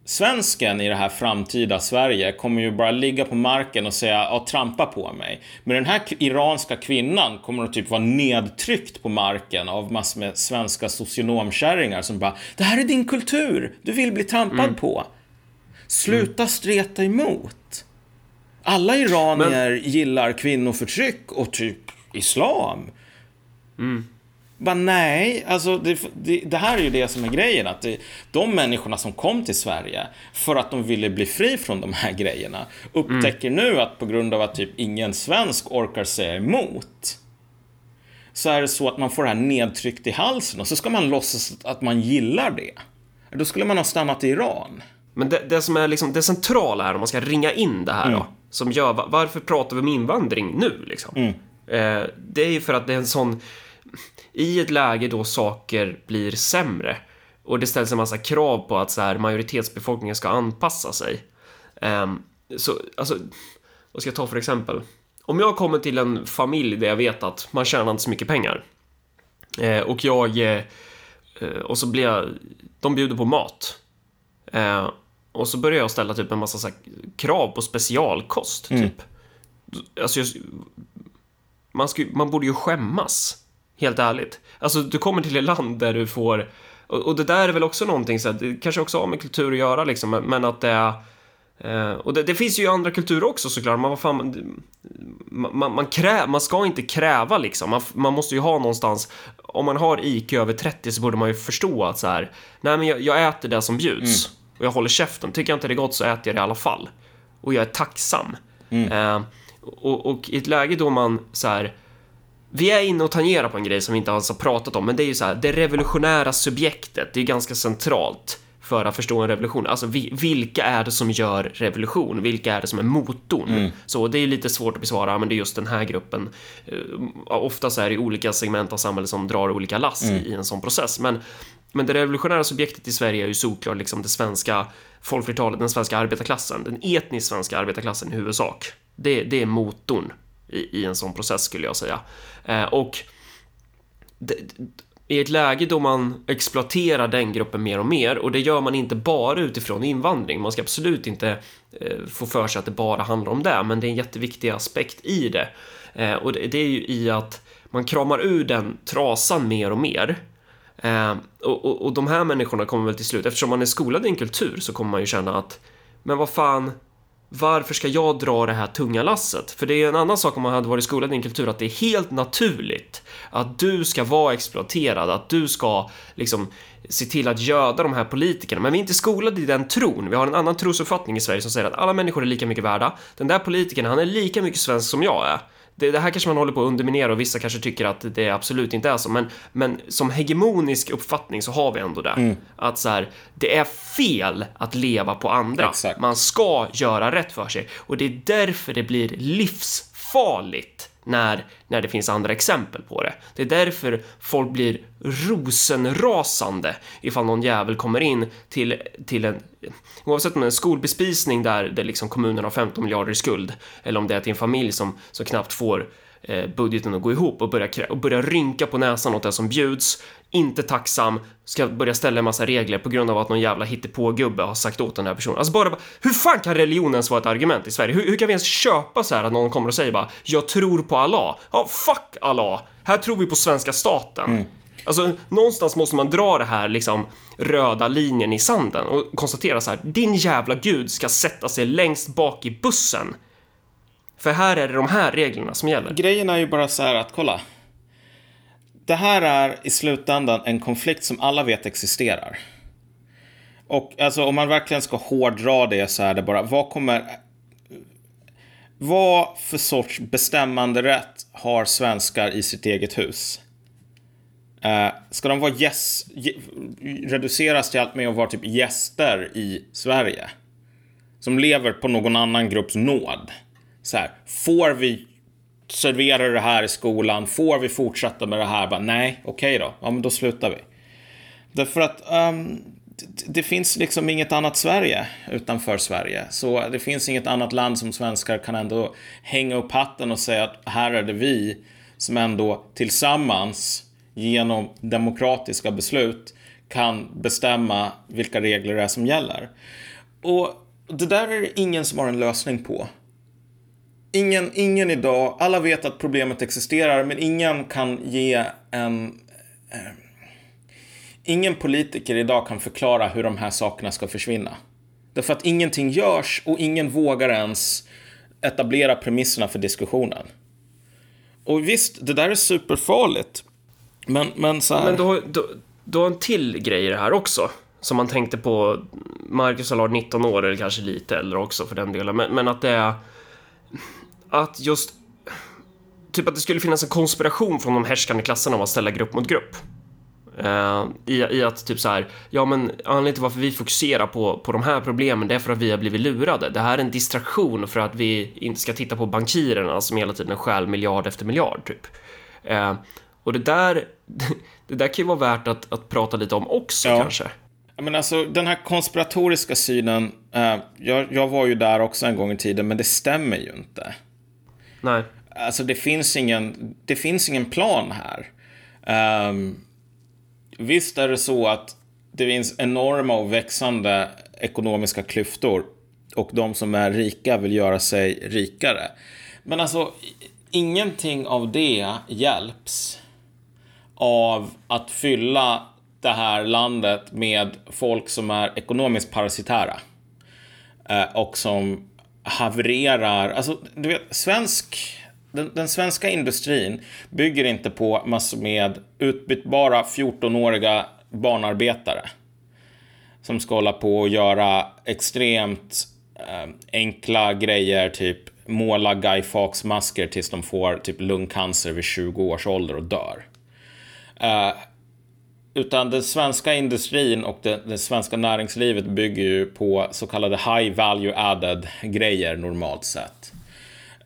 svensken i det här framtida Sverige kommer ju bara ligga på marken och säga ja, trampa på mig. Men den här iranska kvinnan kommer att typ vara nedtryckt på marken av massor med svenska socionomkärringar som bara det här är din kultur, du vill bli trampad mm. på. Sluta mm. streta emot. Alla iranier Men... gillar kvinnoförtryck och typ islam. Mm. Bara nej, alltså det, det, det, här är ju det som är grejen. Att det, de människorna som kom till Sverige för att de ville bli fri från de här grejerna upptäcker mm. nu att på grund av att typ ingen svensk orkar säga emot så är det så att man får det här nedtryckt i halsen och så ska man låtsas att man gillar det. Då skulle man ha stannat i Iran. Men det, det som är liksom det centrala här, om man ska ringa in det här mm. då, som gör, varför pratar vi om invandring nu liksom? Mm. Eh, det är ju för att det är en sån i ett läge då saker blir sämre och det ställs en massa krav på att så här, majoritetsbefolkningen ska anpassa sig. Um, så, alltså, vad ska jag ta för exempel? Om jag kommer till en familj där jag vet att man tjänar inte så mycket pengar eh, och jag eh, och så blir jag, de bjuder på mat eh, och så börjar jag ställa typ en massa här, krav på specialkost, mm. typ. Alltså, jag, man, sku, man borde ju skämmas. Helt ärligt. Alltså, du kommer till ett land där du får... Och, och det där är väl också någonting, så att, det kanske också har med kultur att göra, liksom, men att det är... Eh, och det, det, finns ju andra kulturer också såklart, man, vad fan, man, man, man, krä, man ska inte kräva liksom, man, man måste ju ha någonstans, om man har IQ över 30 så borde man ju förstå att så här, nej men jag, jag äter det som bjuds mm. och jag håller käften, tycker jag inte det är gott så äter jag det i alla fall. Och jag är tacksam. Mm. Eh, och, och, i ett läge då man så här, vi är inne och tangerar på en grej som vi inte alls har pratat om, men det är ju så här, det revolutionära subjektet, det är ganska centralt för att förstå en revolution. Alltså vilka är det som gör revolution? Vilka är det som är motorn? Mm. Så det är lite svårt att besvara, men det är just den här gruppen. Uh, ofta så är det olika segment av samhället som drar olika lass mm. i en sån process, men men det revolutionära subjektet i Sverige är ju såklart liksom det svenska folkflertalet, den svenska arbetarklassen, den etniskt svenska arbetarklassen i huvudsak. Det, det är motorn i, i en sån process skulle jag säga. Eh, och det, i ett läge då man exploaterar den gruppen mer och mer och det gör man inte bara utifrån invandring. Man ska absolut inte eh, få för sig att det bara handlar om det, men det är en jätteviktig aspekt i det. Eh, och det, det, är ju i att man kramar ur den trasan mer och mer. Eh, och, och, och de här människorna kommer väl till slut, eftersom man är skolad i en kultur så kommer man ju känna att men vad fan, varför ska jag dra det här tunga lasset? För det är en annan sak om man hade varit skolad i en kultur att det är helt naturligt att du ska vara exploaterad, att du ska liksom se till att göda de här politikerna. Men vi är inte skolade i den tron. Vi har en annan trosuppfattning i Sverige som säger att alla människor är lika mycket värda. Den där politikern, han är lika mycket svensk som jag är det, det, här kanske man håller på att underminera och vissa kanske tycker att det absolut inte är så, men, men som hegemonisk uppfattning så har vi ändå det. Mm. Att så här, det är fel att leva på andra. Exakt. Man ska göra rätt för sig och det är därför det blir livsfarligt när, när det finns andra exempel på det. Det är därför folk blir rosenrasande ifall någon jävel kommer in till, till en, oavsett om det är en skolbespisning där, där liksom kommunen har 15 miljarder i skuld, eller om det är till en familj som, som knappt får eh, budgeten att gå ihop och börja, och börja rynka på näsan åt det som bjuds, inte tacksam, ska börja ställa en massa regler på grund av att någon jävla hittepågubbe har sagt åt den här personen. Alltså bara, hur fan kan religion ens vara ett argument i Sverige? Hur, hur kan vi ens köpa så här att någon kommer och säger bara “Jag tror på Allah”? Ja, fuck Allah! Här tror vi på svenska staten. Mm. Alltså, någonstans måste man dra det här liksom röda linjen i sanden och konstatera så här, din jävla gud ska sätta sig längst bak i bussen. För här är det de här reglerna som gäller. Grejen är ju bara så här att kolla. Det här är i slutändan en konflikt som alla vet existerar. Och alltså om man verkligen ska hårdra det så är det bara, vad kommer... Vad för sorts bestämmande rätt har svenskar i sitt eget hus? Eh, ska de vara gäst, reduceras till allt med att vara typ gäster i Sverige? Som lever på någon annan grupps nåd. Så här, får vi servera det här i skolan? Får vi fortsätta med det här? Bara, Nej, okej okay då. Ja, men då slutar vi. Därför att um, det finns liksom inget annat Sverige utanför Sverige. Så det finns inget annat land som svenskar kan ändå hänga upp hatten och säga att här är det vi som ändå tillsammans genom demokratiska beslut kan bestämma vilka regler det är som gäller. Och det där är det ingen som har en lösning på. Ingen, ingen idag, alla vet att problemet existerar, men ingen kan ge en... Eh, ingen politiker idag kan förklara hur de här sakerna ska försvinna. Därför att ingenting görs och ingen vågar ens etablera premisserna för diskussionen. Och visst, det där är superfarligt. Men, men så här... Men då, då, då har en till grej i det här också. Som man tänkte på, Marcus har 19 år eller kanske lite äldre också för den delen. Men, men att det är... Att just... Typ att det skulle finnas en konspiration från de härskande klasserna om att ställa grupp mot grupp. Uh, i, I att typ så här, ja men anledningen till varför vi fokuserar på, på de här problemen det är för att vi har blivit lurade. Det här är en distraktion för att vi inte ska titta på bankirerna som hela tiden stjäl miljard efter miljard typ. Uh, och det där, det där kan ju vara värt att, att prata lite om också ja. kanske. Men alltså den här konspiratoriska synen, uh, jag, jag var ju där också en gång i tiden, men det stämmer ju inte. Nej. Alltså det finns ingen, det finns ingen plan här. Um, visst är det så att det finns enorma och växande ekonomiska klyftor och de som är rika vill göra sig rikare. Men alltså, ingenting av det hjälps av att fylla det här landet med folk som är ekonomiskt parasitära. Eh, och som havererar. Alltså, du vet, svensk, den, den, svenska industrin bygger inte på massor med utbytbara 14-åriga barnarbetare. Som ska hålla på och göra extremt eh, enkla grejer, typ måla Guy Fawkes-masker tills de får typ lungcancer vid 20 års ålder och dör. Eh, utan den svenska industrin och det, det, svenska näringslivet bygger ju på så kallade high value added grejer normalt sett.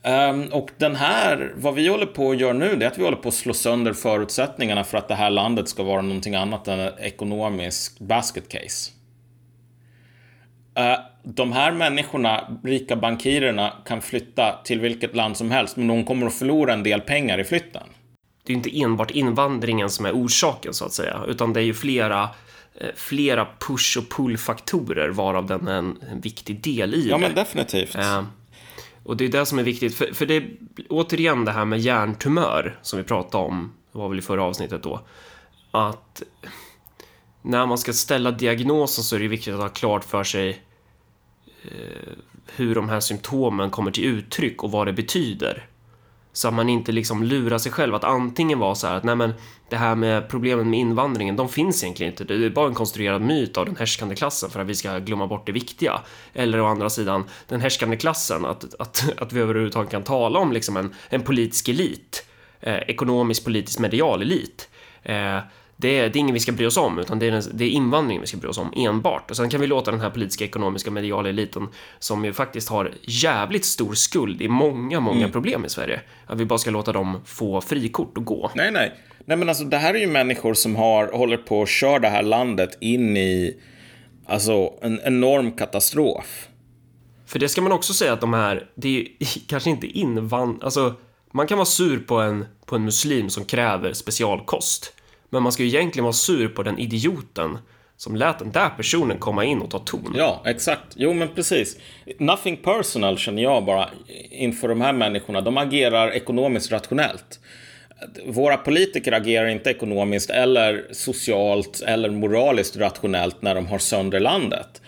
Um, och den här, vad vi håller på att göra nu, det är att vi håller på att slå sönder förutsättningarna för att det här landet ska vara någonting annat än ett ekonomiskt basket case. Uh, de här människorna, rika bankirerna, kan flytta till vilket land som helst, men de kommer att förlora en del pengar i flytten det är inte enbart invandringen som är orsaken så att säga, utan det är ju flera eh, flera push och pull-faktorer varav den är en, en viktig del i ja, det. men definitivt. Eh, och det är det som är viktigt, för, för det är återigen det här med hjärntumör som vi pratade om, det var väl i förra avsnittet då, att när man ska ställa diagnosen så är det viktigt att ha klart för sig eh, hur de här symptomen kommer till uttryck och vad det betyder. Så att man inte liksom lurar sig själv att antingen vara så här att nej men det här med problemen med invandringen, de finns egentligen inte. Det är bara en konstruerad myt av den härskande klassen för att vi ska glömma bort det viktiga. Eller å andra sidan den härskande klassen, att, att, att vi överhuvudtaget kan tala om liksom en, en politisk elit. Eh, ekonomisk, politisk, medial elit. Eh, det är, det är ingen vi ska bry oss om, utan det är, det är invandringen vi ska bry oss om enbart. Och sen kan vi låta den här politiska, ekonomiska, mediala eliten, som ju faktiskt har jävligt stor skuld i många, många mm. problem i Sverige, att vi bara ska låta dem få frikort och gå. Nej, nej. Nej, men alltså det här är ju människor som har, håller på att köra det här landet in i, alltså en enorm katastrof. För det ska man också säga att de här, det är kanske inte invand... Alltså, man kan vara sur på en, på en muslim som kräver specialkost. Men man ska ju egentligen vara sur på den idioten som lät den där personen komma in och ta ton. Ja, exakt. Jo, men precis. Nothing personal känner jag bara inför de här människorna. De agerar ekonomiskt rationellt. våra politiker agerar inte ekonomiskt eller socialt eller moraliskt rationellt när de har sönder landet.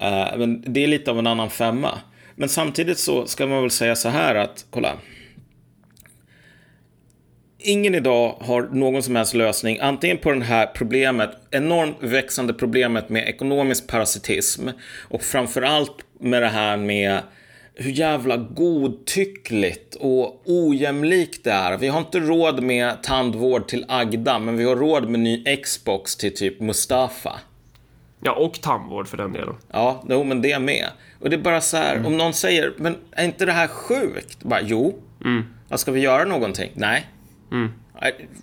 Eh, men det är lite av en annan femma. Men samtidigt så ska man väl säga så här att, kolla. Ingen idag har någon som helst lösning, antingen på det här problemet, enormt växande problemet med ekonomisk parasitism och framförallt med det här med hur jävla godtyckligt och ojämlikt det är. Vi har inte råd med tandvård till Agda, men vi har råd med ny Xbox till typ Mustafa. Ja, och tandvård för den delen. Ja, jo, men det med. Och det är bara så här, mm. om någon säger, men är inte det här sjukt? Bara, jo. Mm. Ska vi göra någonting? Nej. Mm.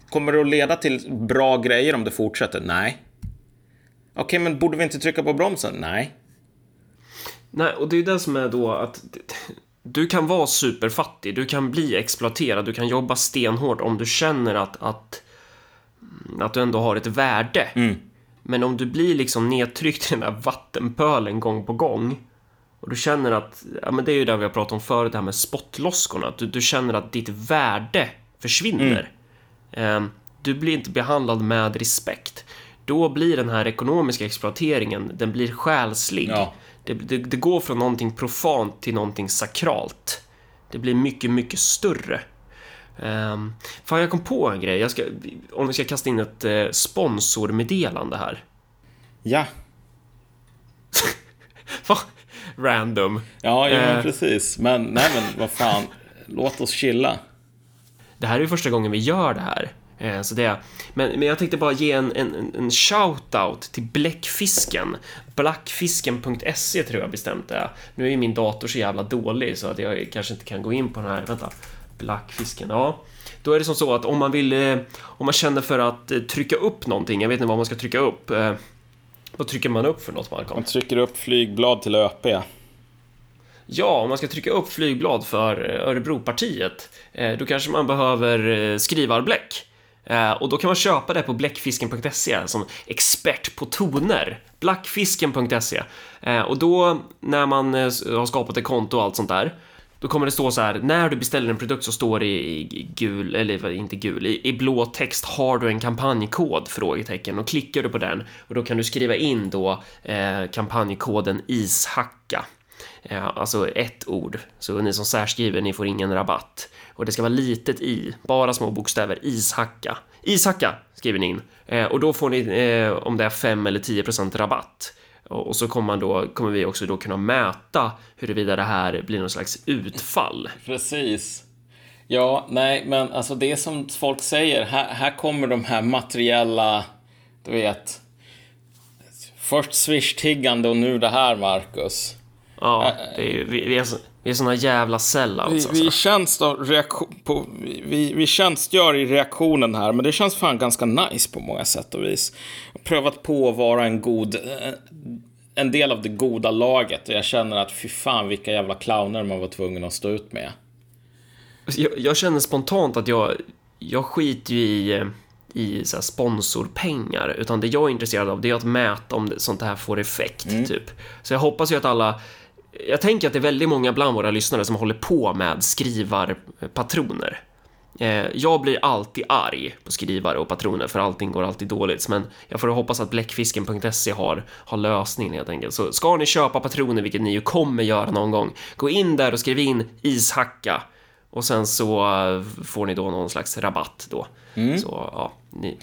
Kommer det att leda till bra grejer om det fortsätter? Nej. Okej, okay, men borde vi inte trycka på bromsen? Nej. Nej, och det är det som är då att du kan vara superfattig, du kan bli exploaterad, du kan jobba stenhårt om du känner att, att, att du ändå har ett värde. Mm. Men om du blir liksom nedtryckt i den där vattenpölen gång på gång och du känner att, ja men det är ju det vi har pratat om förut, det här med spottloskorna, att du, du känner att ditt värde försvinner. Mm. Eh, du blir inte behandlad med respekt. Då blir den här ekonomiska exploateringen, den blir själslig. Ja. Det, det, det, går från någonting profant till någonting sakralt. Det blir mycket, mycket större. Um, fan, jag kom på en grej. Ska, om vi ska kasta in ett eh, sponsormeddelande här. Ja. Fan, random. Ja, ja uh, precis. Men, nej men vad fan. Låt oss chilla. Det här är ju första gången vi gör det här. Eh, så det, men, men jag tänkte bara ge en, en, en shout-out till Bläckfisken. Blackfisken.se tror jag bestämt det Nu är ju min dator så jävla dålig så att jag kanske inte kan gå in på den här. Vänta. Blackfisken, ja. Då är det som så att om man vill, eh, om man känner för att eh, trycka upp någonting, jag vet inte vad man ska trycka upp. Vad trycker man upp för något, Malcolm? Man trycker upp flygblad till ÖP. Ja, om man ska trycka upp flygblad för eh, Örebropartiet, eh, då kanske man behöver eh, skrivarbläck. Och då kan man köpa det på bläckfisken.se som expert på toner. Blackfisken.se. Och då när man har skapat ett konto och allt sånt där då kommer det stå så här, när du beställer en produkt så står det i gul, eller inte gul, i, i blå text har du en kampanjkod? Frågetecken och klickar du på den och då kan du skriva in då eh, kampanjkoden ishacka. Alltså ett ord, så ni som särskriver, ni får ingen rabatt och det ska vara litet i, bara små bokstäver, ishacka. Ishacka skriver ni in eh, och då får ni eh, om det är 5 eller 10% rabatt. Och så kommer, man då, kommer vi också då kunna mäta huruvida det här blir någon slags utfall. Precis. Ja, nej, men alltså det som folk säger, här, här kommer de här materiella, du vet, först swish-tiggande och nu det här, Marcus. Ja, det är, vi, vi är vi är såna jävla sellouts vi, alltså. vi, tjänst på, vi, vi tjänstgör i reaktionen här, men det känns fan ganska nice på många sätt och vis. Jag har prövat på att vara en god, eh, en del av det goda laget och jag känner att fy fan vilka jävla clowner man var tvungen att stå ut med. Jag, jag känner spontant att jag, jag skiter ju i eh, i så sponsorpengar, utan det jag är intresserad av det är att mäta om sånt här får effekt, mm. typ. Så jag hoppas ju att alla jag tänker att det är väldigt många bland våra lyssnare som håller på med skrivarpatroner. Eh, jag blir alltid arg på skrivare och patroner för allting går alltid dåligt, men jag får hoppas att bläckfisken.se har, har lösningen helt enkelt. Så ska ni köpa patroner, vilket ni ju kommer göra någon gång, gå in där och skriv in ishacka och sen så eh, får ni då någon slags rabatt då. Mm. Så ja, ni,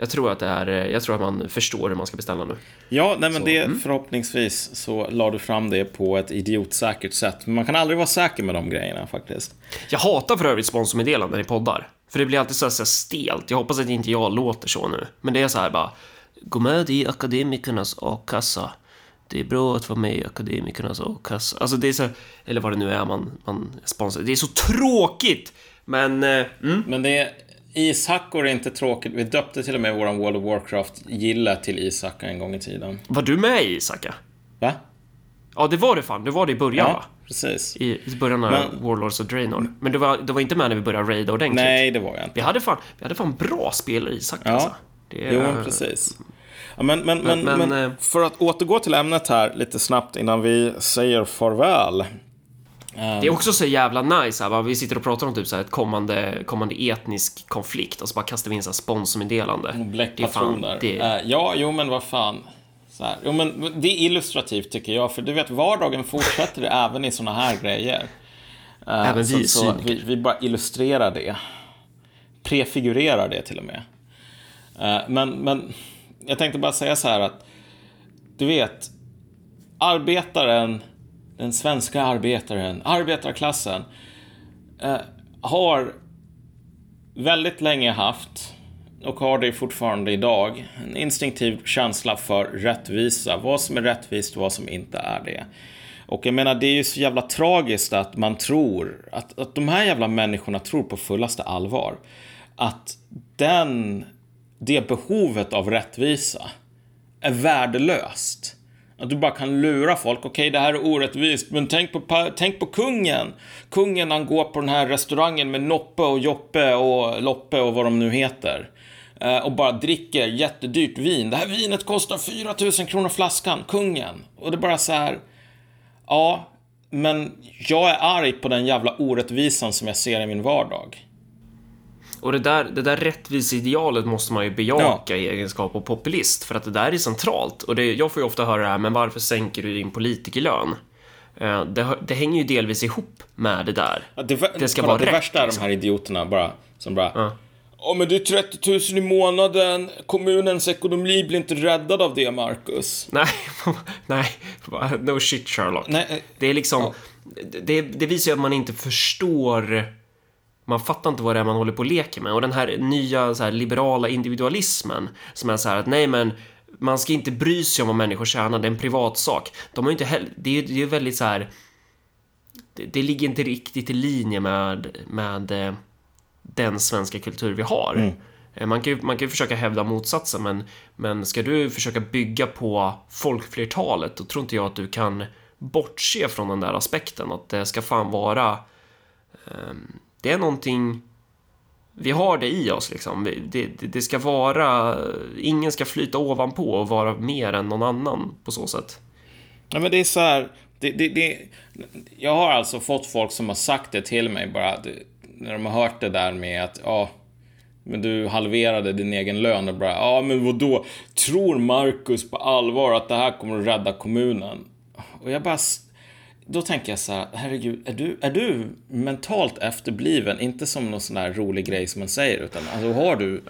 jag tror att det är, jag tror att man förstår hur man ska beställa nu. Ja, nej men så, det mm. förhoppningsvis så la du fram det på ett idiotsäkert sätt. Men man kan aldrig vara säker med de grejerna faktiskt. Jag hatar för övrigt sponsormeddelanden i poddar. För det blir alltid så här stelt. Jag hoppas att inte jag låter så nu. Men det är så här bara. Gå med i akademikernas a-kassa. Det är bra att vara med i akademikernas a-kassa. Alltså det är så, eller vad det nu är man, man sponsrar. Det är så tråkigt! Men... Eh, mm. Men det är Ishackor är inte tråkigt. Vi döpte till och med våran World of Warcraft-gilla till Ishacka en gång i tiden. Var du med i Ishacka? Va? Ja, det var det fan. Du var det i början, ja, va? precis. I, i början av Men... Warlords of Draenor. Men du var, du var inte med när vi började raida ordentligt? Nej, det var jag inte. Vi hade fan, vi hade fan bra spelare i Ishacka, ja. alltså. Det, jo, precis. Ja, men, men, men, men, men, eh, för att återgå till ämnet här lite snabbt innan vi säger farväl. Det är också så jävla nice, här, vi sitter och pratar om typ så här ett kommande, kommande etnisk konflikt och så bara kastar vi in så här sponsmeddelande. Bläckpatroner. Det Eh, ja, jo men vad fan. Så här. Jo, men det är illustrativt tycker jag, för du vet, vardagen fortsätter även i såna här grejer. Eh, Även vi så, så cyniker. vi, vi bara illustrerar det. Prefigurerar det till och med. Eh, men, men jag tänkte bara säga så här att du vet, arbetaren, den svenska arbetaren, arbetarklassen eh, har väldigt länge haft och har det fortfarande idag en instinktiv känsla för rättvisa. Vad som är rättvist och vad som inte är det. Och jag menar, det är ju så jävla tragiskt att man tror att, att de här jävla människorna tror på fullaste allvar att den, det behovet av rättvisa är värdelöst. Att du bara kan lura folk. Okej, det här är orättvist, men tänk på, tänk på kungen. Kungen han går på den här restaurangen med Noppe och Joppe och Loppe och vad de nu heter. Eh, och bara dricker jättedyrt vin. Det här vinet kostar 4 000 kronor flaskan, kungen. Och det är bara så här. Ja, men jag är arg på den jävla orättvisan som jag ser i min vardag. Och det där, det där rättviseidealet måste man ju bejaka i egenskap av populist, för att det där är centralt. Och det, jag får ju ofta höra det här, men varför sänker du din politikerlön? Eh, Det, det hänger ju delvis ihop med det där. Ja, Det, Det ska vara det rätt, värsta är liksom. de här idioterna bara, som bara... Ja. Ja, men det är 30 000 i månaden. Kommunens ekonomi blir inte räddad av det, Marcus. Nej, nej, no shit Sherlock. Nej, eh, Det är liksom, ja. det, det visar ju att man inte förstår, man fattar inte vad det är man håller på och leker med. Och den här nya så här, liberala individualismen som är så här att nej men, man ska inte bry sig om vad människor tjänar, det är en privatsak. De har ju inte heller, det är är väldigt så här, det, det ligger inte riktigt i linje med, med eh, den svenska kultur vi har. Eh, Man kan, ju, man kan ju försöka hävda motsatsen, men, men ska du försöka bygga på folkflertalet, då tror inte jag att du kan bortse från den där aspekten, att det ska fan vara... ehm, det är någonting... Vi har det i oss liksom. Det, det, det ska vara... Ingen ska flyta ovanpå och vara mer än någon annan på så sätt. Ja, men det är så här, det, det, det, jag har alltså fått folk som har sagt det till mig bara, det, när de har hört det där med att, ja, men du halverade din egen lön och bara, ja men vadå? då tror Marcus på allvar att det här kommer att rädda kommunen? Och jag bara, då tänker jag så här, herregud, är du, är du mentalt efterbliven? Inte som någon sån där rolig grej som man säger, utan alltså har du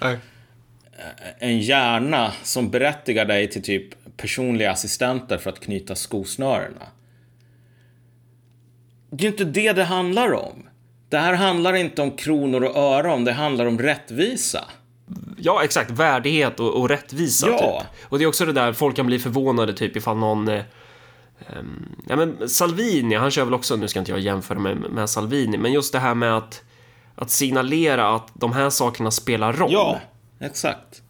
en hjärna som berättigar dig till typ personliga assistenter för att knyta skosnörena. Det är ju inte det det handlar om. Det här handlar inte om kronor och öron, det handlar om rättvisa. Ja, exakt. Värdighet och, och rättvisa, Ja. typ. Och det är också det där, folk kan bli förvånade, typ ifall någon... Eh, ehm, ja, men Salvini, han kör väl också, nu ska inte jag jämföra med, med Salvini, men just det här med att, att signalera att de här sakerna spelar roll. Ja, exakt.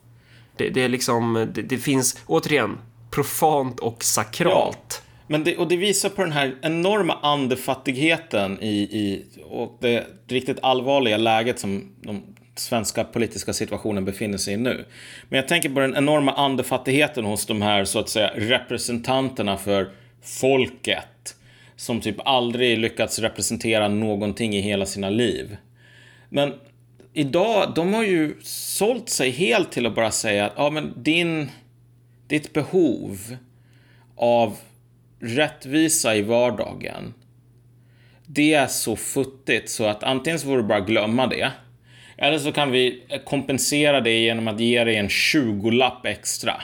Det, det är liksom, det, det finns, återigen, profant och sakralt. Men det, och det visar på den här enorma andefattigheten i, i och det riktigt allvarliga läget som de svenska politiska situationen befinner sig i nu. Men jag tänker på den enorma andefattigheten hos de här så att säga representanterna för folket som typ aldrig lyckats representera någonting i hela sina liv. Men idag, de har ju sålt sig helt till att bara säga att ja, men din, ditt behov av rättvisa i vardagen. Det är så futtigt så att antingen så får du bara glömma det. Eller så kan vi kompensera det genom att ge dig en 20-lapp extra.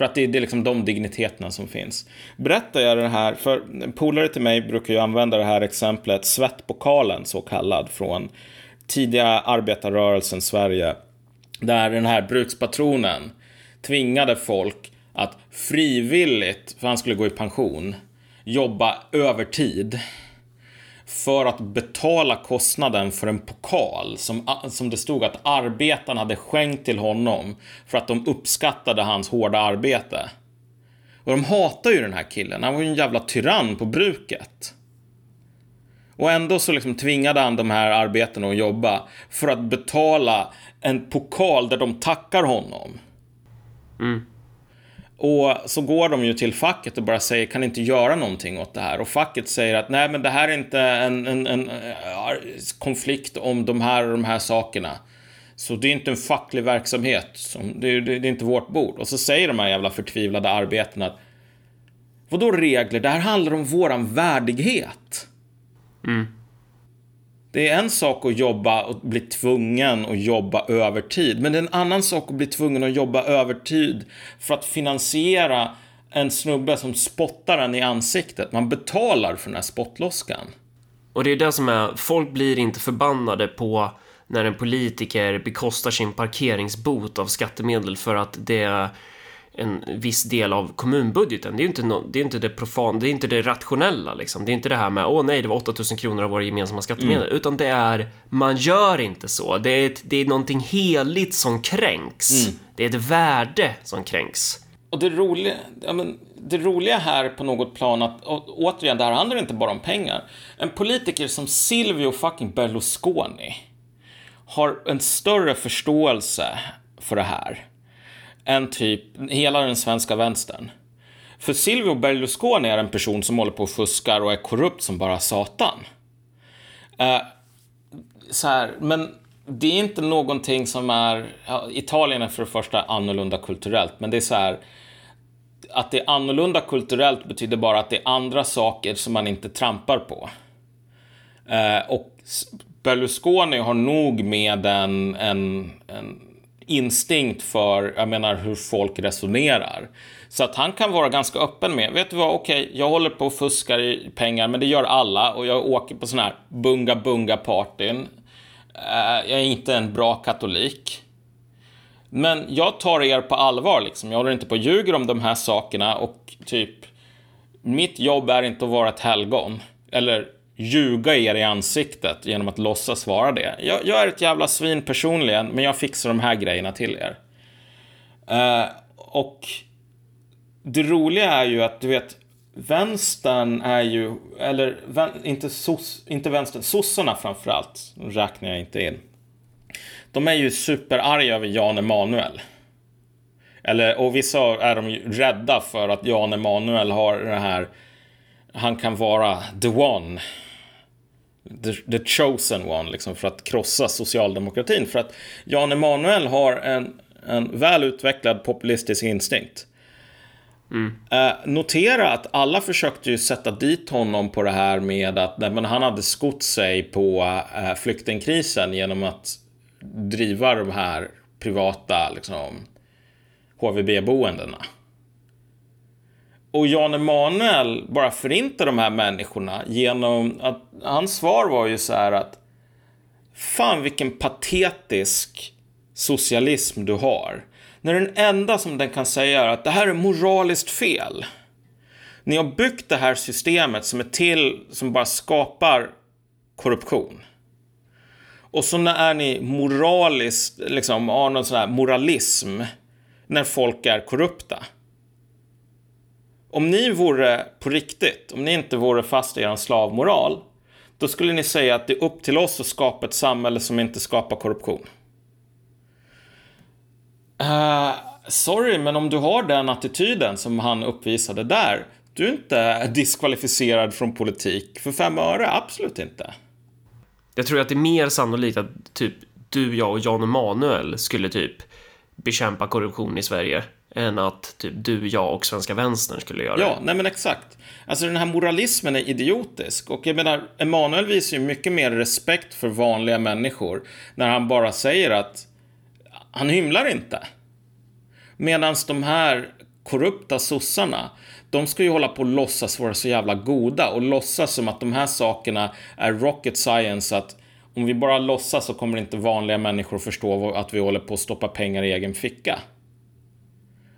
För att det är, det är liksom de digniteterna som finns. Berättar jag det här, för en polare till mig brukar ju använda det här exemplet, svettpokalen så kallad, från tidiga arbetarrörelsen Sverige. Där den här brukspatronen tvingade folk att frivilligt, för han skulle gå i pension, jobba övertid för att betala kostnaden för en pokal som, som det stod att arbetarna hade skänkt till honom för att de uppskattade hans hårda arbete. Och de hatar ju den här killen. Han var ju en jävla tyrann på bruket. Och ändå så liksom tvingade han de här arbetarna att jobba för att betala en pokal där de tackar honom. Mm. Och så går de ju till facket och bara säger kan inte göra någonting åt det här. Och facket säger att nej men det här är inte en, en, en, en konflikt om de här och de här sakerna. Så det är inte en facklig verksamhet. Som, det, är, det, är inte vårt bord. Och så säger de här jävla förtvivlade arbetarna att Vadå regler? Det här handlar om våran värdighet. Mm. Det är en sak att jobba och bli tvungen att jobba övertid. Men det är en annan sak att bli tvungen att jobba övertid för att finansiera en snubbe som spottar en i ansiktet. Man betalar för den här spottloskan. Och det är det som är, folk blir inte förbannade på när en politiker bekostar sin parkeringsbot av skattemedel för att det en viss del av kommunbudgeten. Det är ju inte, no, det, är inte det profan, det är inte det rationella liksom. Det är inte det här med åh nej, det var 8000 kronor av våra gemensamma skattemedel, mm. utan det är man gör inte så. Det är, det är någonting heligt som kränks. Mm. Det är ett värde som kränks. Och det roliga, ja, men, det roliga här på något plan att, återigen, det här handlar inte bara om pengar. En politiker som Silvio fucking Berlusconi har en större förståelse för det här än typ hela den svenska vänstern. För Silvio Berlusconi är en person som håller på och fuskar och är korrupt som bara satan. Eh, så här, men det är inte någonting som är... Ja, Italien är för det första annorlunda kulturellt, men det är så här... Att det är annorlunda kulturellt betyder bara att det är andra saker som man inte trampar på. Eh, och Berlusconi har nog med en, en, en instinkt för, jag menar, hur folk resonerar. Så att han kan vara ganska öppen med, vet du vad, okej, okay, jag håller på och fuskar i pengar, men det gör alla och jag åker på sådana här bunga bunga partyn. Eh, jag är inte en bra katolik. Men jag tar er på allvar liksom. Jag håller inte på och ljuger om de här sakerna och typ mitt jobb är inte att vara ett helgon. Eller ljuga er i ansiktet genom att låtsas vara det. Jag, jag, är ett jävla svin personligen, men jag fixar de här grejerna till er. Uh, och det roliga är ju att du vet, vänstern är ju, eller vän, inte, sos, inte vänstern, sossarna framförallt, räknar jag inte in. De är ju superarga över Jan Emanuel. Eller, och vissa är de ju rädda för att Jan Emanuel har det här, han kan vara the one the, the chosen one liksom, för att krossa socialdemokratin. För att Jan Emanuel har en, en väl utvecklad populistisk instinkt. Mm. Eh, notera att alla försökte ju sätta dit honom på det här med att nej, men han hade skott sig på eh, flyktingkrisen genom att driva de här privata liksom, HVB-boendena. Och Jan Emanuel bara förintar de här människorna genom att hans svar var ju så här att Fan vilken patetisk socialism du har. När den enda som den kan säga är att det här är moraliskt fel. Ni har byggt det här systemet som är till, som bara skapar korruption. Och så är ni moraliskt, liksom har någon sån här moralism när folk är korrupta om ni vore på riktigt, om ni inte vore fast i er slavmoral, då skulle ni säga att det är upp till oss att skapa ett samhälle som inte skapar korruption. Uh, sorry, men om du har den attityden som han uppvisade där, du är inte diskvalificerad från politik för fem öre, absolut inte. Jag tror att det är mer sannolikt att typ du, jag och Jan Emanuel skulle typ bekämpa korruption i Sverige än att typ du, jag och svenska vänstern skulle göra Ja, nej men exakt. Alltså den här moralismen är idiotisk och jag menar, Emanuel visar ju mycket mer respekt för vanliga människor när han bara säger att han hymlar inte. Medan de här korrupta sossarna, de ska ju hålla på och låtsas vara så jävla goda och låtsas som att de här sakerna är rocket science att om vi bara låtsas så kommer inte vanliga människor förstå att vi håller på att stoppa pengar i egen ficka.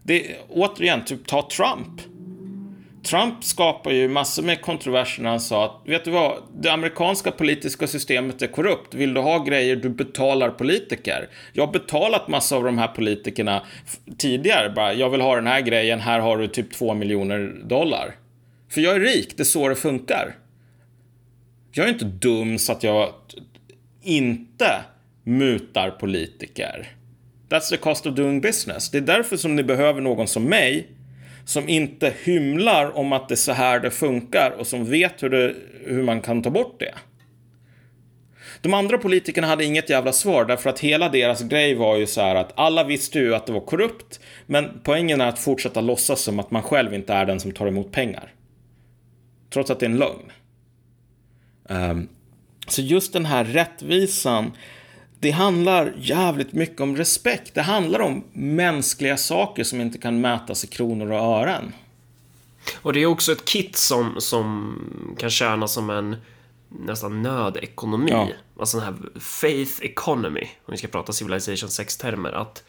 Det, återigen, typ ta Trump. Trump skapar ju massor med kontroverser när han sa att, vet du vad, det amerikanska politiska systemet är korrupt. Vill du ha grejer, du betalar politiker. Jag har betalat massa av de här politikerna tidigare. Bara, jag vill ha den här grejen, här har du typ två miljoner dollar. För jag är rik, det är så det funkar. Jag är inte dum så att jag inte mutar politiker. That's the cost of doing business. Det är därför som ni behöver någon som mig som inte hymlar om att det är så här det funkar och som vet hur, det, hur man kan ta bort det. De andra politikerna hade inget jävla svar därför att hela deras grej var ju så här att alla visste ju att det var korrupt men poängen är att fortsätta låtsas som att man själv inte är den som tar emot pengar. Trots att det är en lögn. Um, så just den här rättvisan det handlar jävligt mycket om respekt. Det handlar om mänskliga saker som inte kan mätas i kronor och ören. Och det är också ett kit som, som kan tjäna som en nästan nödekonomi. Ja. Alltså den här faith economy, om vi ska prata civilization 6-termer. Att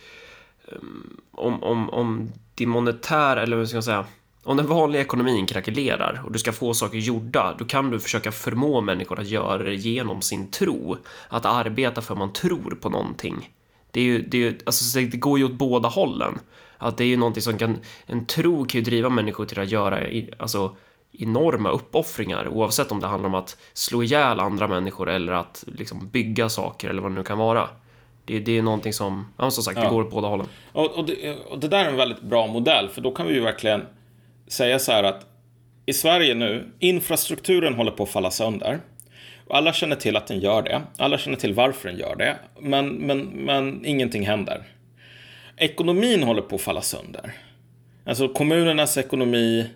um, om, om, om det monetära, eller vad ska jag säga, om den vanliga ekonomin krackelerar och du ska få saker gjorda, då kan du försöka förmå människor att göra det genom sin tro. Att arbeta för att man tror på någonting. Det, är ju, det, är ju, alltså, det går ju åt båda hållen. Att det är ju någonting som kan, en tro kan ju driva människor till att göra alltså, enorma uppoffringar oavsett om det handlar om att slå ihjäl andra människor eller att liksom, bygga saker eller vad det nu kan vara. Det, det är någonting som, ja, som sagt, ja. det går åt båda hållen. Och, och, det, och det där är en väldigt bra modell, för då kan vi ju verkligen säga så här att i Sverige nu, infrastrukturen håller på att falla sönder. Alla känner till att den gör det. Alla känner till varför den gör det. Men, men, men ingenting händer. Ekonomin håller på att falla sönder. Alltså kommunernas ekonomi,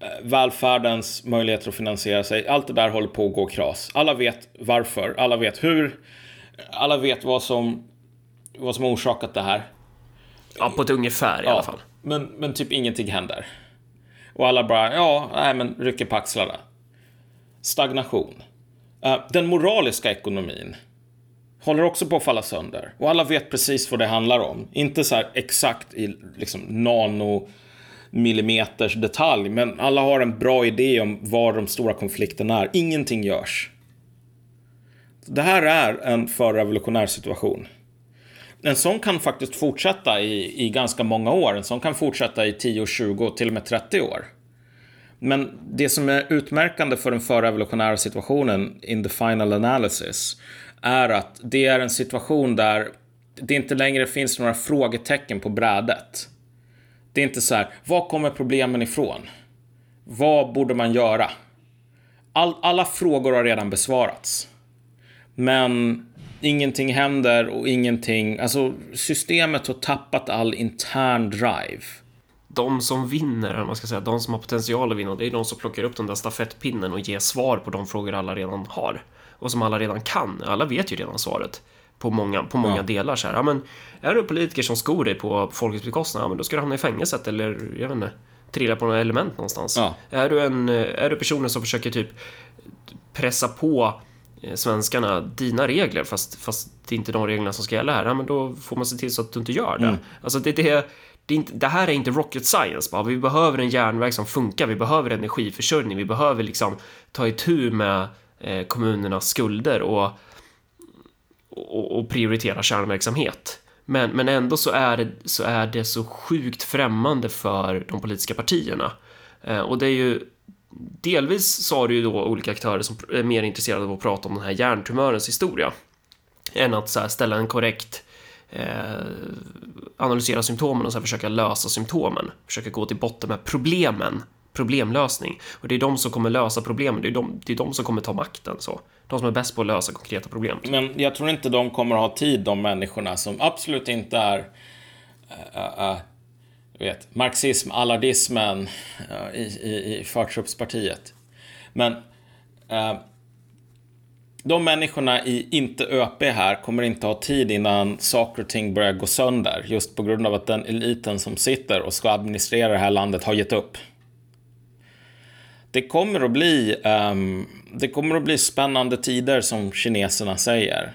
eh, välfärdens möjligheter att finansiera sig. Allt det där håller på att gå kras. Alla vet varför, alla vet hur. Alla vet vad som, vad som har orsakat det här. Ja, på ett ungefär i ja, alla fall. Men, men typ ingenting händer. Och alla bara, ja, nej men rycker på axlarna. Stagnation. Eh, den moraliska ekonomin håller också på att falla sönder. Och alla vet precis vad det handlar om. Inte så här exakt i liksom nanomillimeters detalj, men alla har en bra idé om var de stora konflikterna är. Ingenting görs. Det här är en förrevolutionär situation en sån kan faktiskt fortsätta i, i ganska många år. En sån kan fortsätta i 10, 20 till och med 30 år. Men det som är utmärkande för den förrevolutionära situationen in the final analysis är att det är en situation där det inte längre finns några frågetecken på brädet. Det är inte så här, var kommer problemen ifrån? Vad borde man göra? All, alla frågor har redan besvarats. Men ingenting händer och ingenting, alltså systemet har tappat all intern drive. De som vinner, eller man ska säga, de som har potential att vinna, det är de som plockar upp den där stafettpinnen och ger svar på de frågor alla redan har. Och som alla redan kan. Alla vet ju redan svaret på många, på många ja. delar. Så här. Ja, men är du politiker som skor dig på folkets bekostnad, ja, men då ska du hamna i fängelset eller, jag vet inte, trilla på något element någonstans. Ja. Är, du en, är du personen som försöker typ pressa på Eh, svenskarna dina regler fast, fast det är inte de reglerna som ska gälla här, ja, men då får man se till så att du inte gör det. Mm. Alltså det, det, det, inte, det, här är inte rocket science bara. Vi behöver en järnväg som funkar, vi behöver energiförsörjning, vi behöver liksom ta itu med eh, kommunernas skulder och, och, och, prioritera kärnverksamhet. Men, men ändå så är, det, så är det så sjukt främmande för de politiska partierna. Eh, och det är ju delvis så har du ju då olika aktörer som är mer intresserade av att prata om den här hjärntumörens historia än att så ställa en korrekt eh, analysera symptomen och så försöka lösa symptomen, försöka gå till botten med problemen, problemlösning. Och det är de som kommer lösa problemen, det är de, det är de som kommer ta makten. Så. De som är bäst på att lösa konkreta problem. Men jag tror inte de kommer ha tid, de människorna som absolut inte är uh, du vet, marxism, allardismen eh, i, i, i förtruppspartiet. Men eh, de människorna i inte ÖP här kommer inte ha tid innan saker och ting börjar gå sönder. Just på grund av att den eliten som sitter och ska administrera det här landet har gett upp. Det kommer att bli, um, det kommer att bli spännande tider som kineserna säger.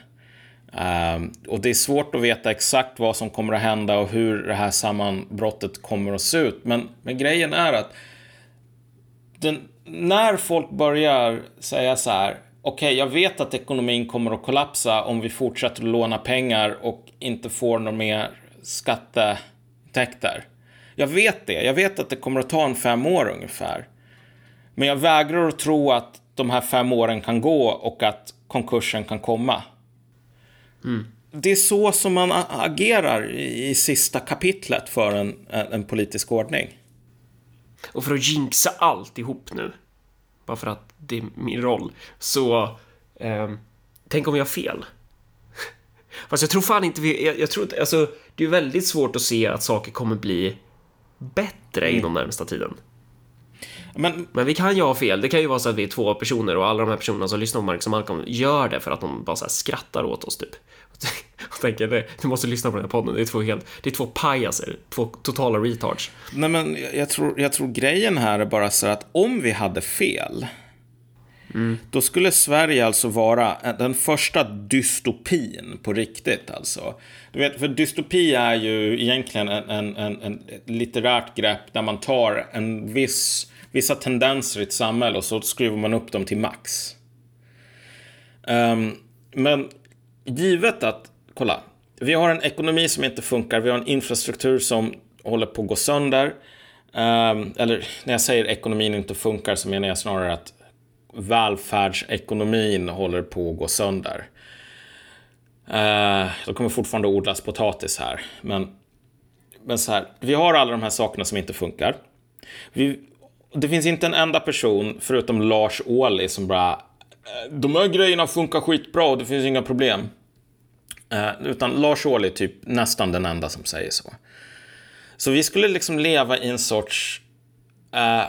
Ehm, och det är svårt att veta exakt vad som kommer att hända och hur det här sammanbrottet kommer att se ut. Men, men grejen är att den, när folk börjar säga så här, okej, okay, jag vet att ekonomin kommer att kollapsa om vi fortsätter att låna pengar och inte får några mer skatteintäkter. Jag vet det. Jag vet att det kommer att ta en fem år ungefär. Men jag vägrar att tro att de här fem åren kan gå och att konkursen kan komma. Mm. Det är så som man agerar i sista kapitlet för en, en politisk ordning. Och för att jinxa alltihop nu, bara för att det är min roll, så eh, tänk om jag har fel. Fast jag tror fan inte vi, jag, jag tror inte, alltså det är väldigt svårt att se att saker kommer bli bättre mm. inom närmsta tiden. Men, men vi kan ju ha fel. Det kan ju vara så att vi är två personer och alla de här personerna som lyssnar på Marcus och Malcolm gör det för att de bara så skrattar åt oss typ. Och tänker, du måste lyssna på den här podden. Det är två helt, det är två pajaser, två totala retards. Nej men jag tror, jag tror grejen här är bara så att om vi hade fel Mm. Då skulle Sverige alltså vara den första dystopin på riktigt. Alltså. Du vet, för dystopi är ju egentligen en, en, en, en litterärt grepp där man tar en viss, vissa tendenser i ett samhälle och så skruvar man upp dem till max. Um, men givet att, kolla, vi har en ekonomi som inte funkar, vi har en infrastruktur som håller på att gå sönder. Um, eller när jag säger ekonomin inte funkar så menar jag snarare att välfärdsekonomin håller på att gå sönder. Uh, det kommer fortfarande odlas potatis här, men, men så här, vi har alla de här sakerna som inte funkar. Vi, det finns inte en enda person, förutom Lars Ohly, som bara eh, de här grejerna funkar skitbra och det finns inga problem. Eh, utan Lars Ohly är typ nästan den enda som säger så. Så vi skulle liksom leva i en sorts eh,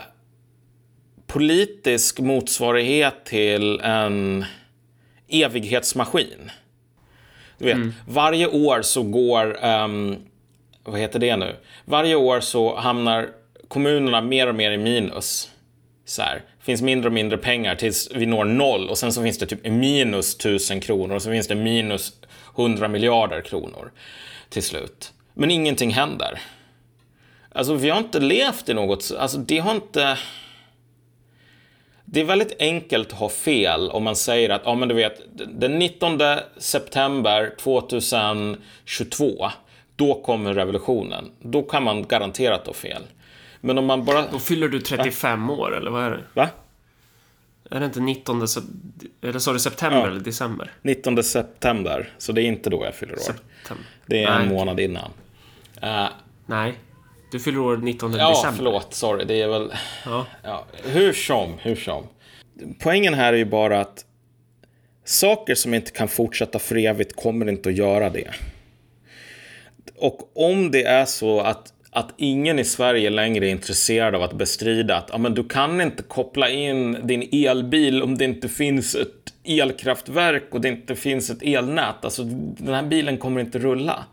politisk motsvarighet till en evighetsmaskin. Du vet, mm. varje år så går, um, vad heter det nu? Varje år så hamnar kommunerna mer och mer i minus. Så här, det finns mindre och mindre pengar tills vi når noll och sen så finns det typ minus tusen kronor och så finns det minus hundra miljarder kronor till slut. Men ingenting händer. Alltså vi har inte levt i något, alltså det har inte det är väldigt enkelt att ha fel om man säger att, ja men du vet, den 19 september 2022, då kommer revolutionen. Då kan man garanterat ha fel. Men om man bara... Då fyller du 35 äh? år, eller vad är det? Va? Är det inte 19 eller sa du september ja. eller december? 19 september, så det är inte då jag fyller år. September. Det är Nej. en månad innan. Uh, Nej. Du fyller år 19 ja, december. Ja, förlåt. Sorry. Det är väl... Ja. ja. Hur som, hur som. Poängen här är ju bara att saker som inte kan fortsätta för evigt kommer inte att göra det. Och om det är så att, att ingen i Sverige längre är intresserad av att bestrida att ja, men du kan inte koppla in din elbil om det inte finns ett elkraftverk och det inte finns ett elnät. Alltså, den här bilen kommer inte rulla.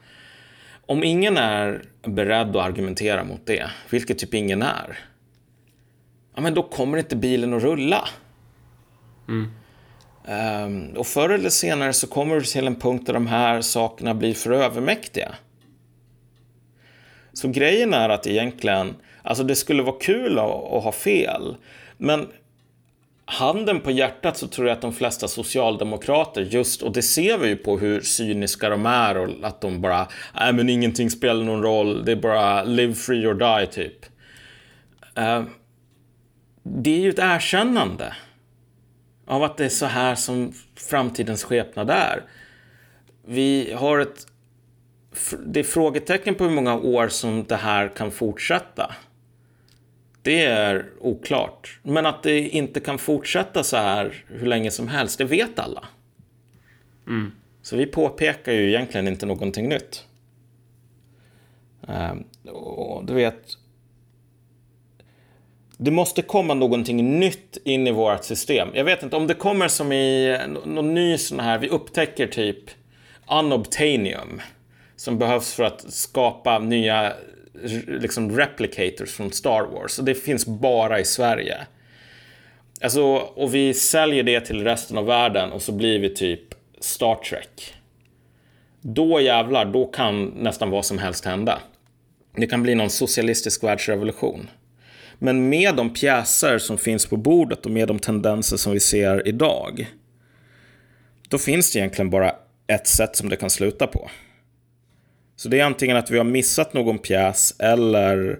Om ingen är beredd att argumentera mot det, vilket typ ingen är, ja, men då kommer inte bilen att rulla. Mm. Um, och förr eller senare så kommer du till en punkt där de här sakerna blir för övermäktiga. Så grejen är att egentligen, alltså det skulle vara kul att, att ha fel, men handen på hjärtat så tror jag att de flesta socialdemokrater just, och det ser vi ju på hur cyniska de är och att de bara, nej men ingenting spelar någon roll, det är bara live free or die typ. Uh, det är ju ett erkännande av att det är så här som framtidens skepnad är. Vi har ett, det är frågetecken på hur många år som det här kan fortsätta. Det är oklart. Men att det inte kan fortsätta så här hur länge som helst, det vet alla. Mm. Så vi påpekar ju egentligen inte någonting nytt. Um, och du vet, det måste komma någonting nytt in i vårt system. Jag vet inte om det kommer som i någon ny sån här, vi upptäcker typ unobtainium som behövs för att skapa nya liksom replicators från Star Wars. Och det finns bara i Sverige. Alltså, och vi säljer det till resten av världen och så blir vi typ Star Trek. Då jävlar, då kan nästan vad som helst hända. Det kan bli någon socialistisk världsrevolution. Men med de pjäser som finns på bordet och med de tendenser som vi ser idag. Då finns det egentligen bara ett sätt som det kan sluta på. Så det är antingen att vi har missat någon pjäs eller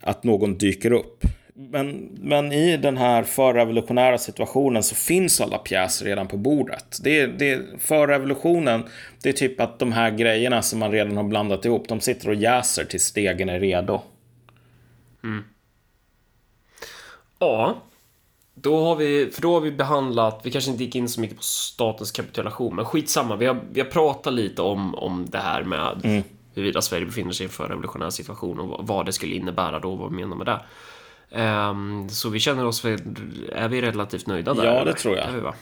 att någon dyker upp. Men, men i den här förrevolutionära situationen så finns alla pjäser redan på bordet. Det, det, förrevolutionen, det är typ att de här grejerna som man redan har blandat ihop, de sitter och jäser tills stegen är redo. Mm. Ja. Då har vi, för då har vi behandlat, vi kanske inte gick in så mycket på statens kapitulation, men skitsamma. Vi har, vi har pratat lite om, om det här med mm. huruvida Sverige befinner sig inför en revolutionär situation och vad det skulle innebära då, vad vi menar med det. Um, så vi känner oss, är vi relativt nöjda där? Ja, det eller? tror jag. Det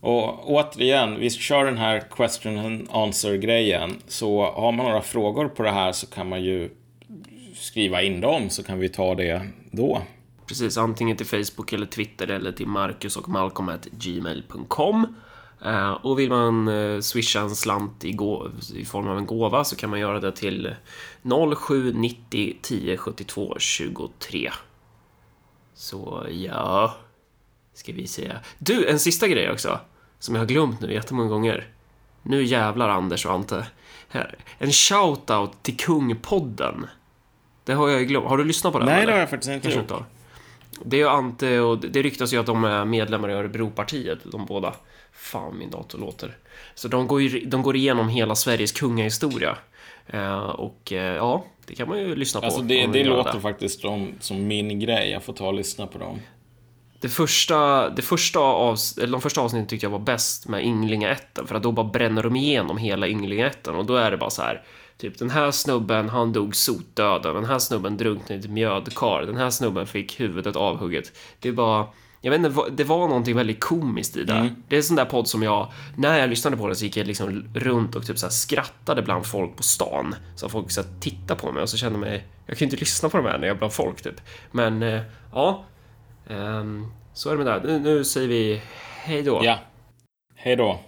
och återigen, vi kör den här question and answer-grejen. Så har man några frågor på det här så kan man ju skriva in dem så kan vi ta det då. Precis, antingen till Facebook eller Twitter eller till Marcus och Malcolm gmail.com. Uh, och vill man uh, swisha en slant i, i, form av en gåva så kan man göra det till 0790 10 72 23. Så ja, ska vi se. Du, en sista grej också, som jag har glömt nu jättemånga gånger. Nu jävlar Anders och Ante. Här. En shout-out till Kungpodden. Det har jag glömt. Har du lyssnat på den? Nej, eller? det har jag faktiskt inte gjort. Det är Ante och det ryktas ju att de är medlemmar i Örebropartiet, de båda. Fan, min dator låter. Så de går, ju, de går igenom hela Sveriges kungahistoria. Uh, och uh, ja, det kan man ju lyssna på. Alltså det, det låter det. faktiskt som, som min grej. Jag får ta och lyssna på dem. Det första, det första avs, eller de första avsnitten tyckte jag var bäst med Ynglingaätten för att då bara bränner de igenom hela Ynglingaätten och då är det bara så här Typ den här snubben, han dog sotdöden. Den här snubben drunknade i ett mjödkar. Den här snubben fick huvudet avhugget. Det bara... Jag vet inte, det var någonting väldigt komiskt i det. Mm. Det är en sån där podd som jag, när jag lyssnade på den så gick jag liksom runt och typ så skrattade bland folk på stan. Så folk så tittade på mig och så kände mig, jag kan ju inte lyssna på de här när jag är bland folk typ. Men eh, ja, um, så är det med det. Nu, nu säger vi hej då. Ja, hej då.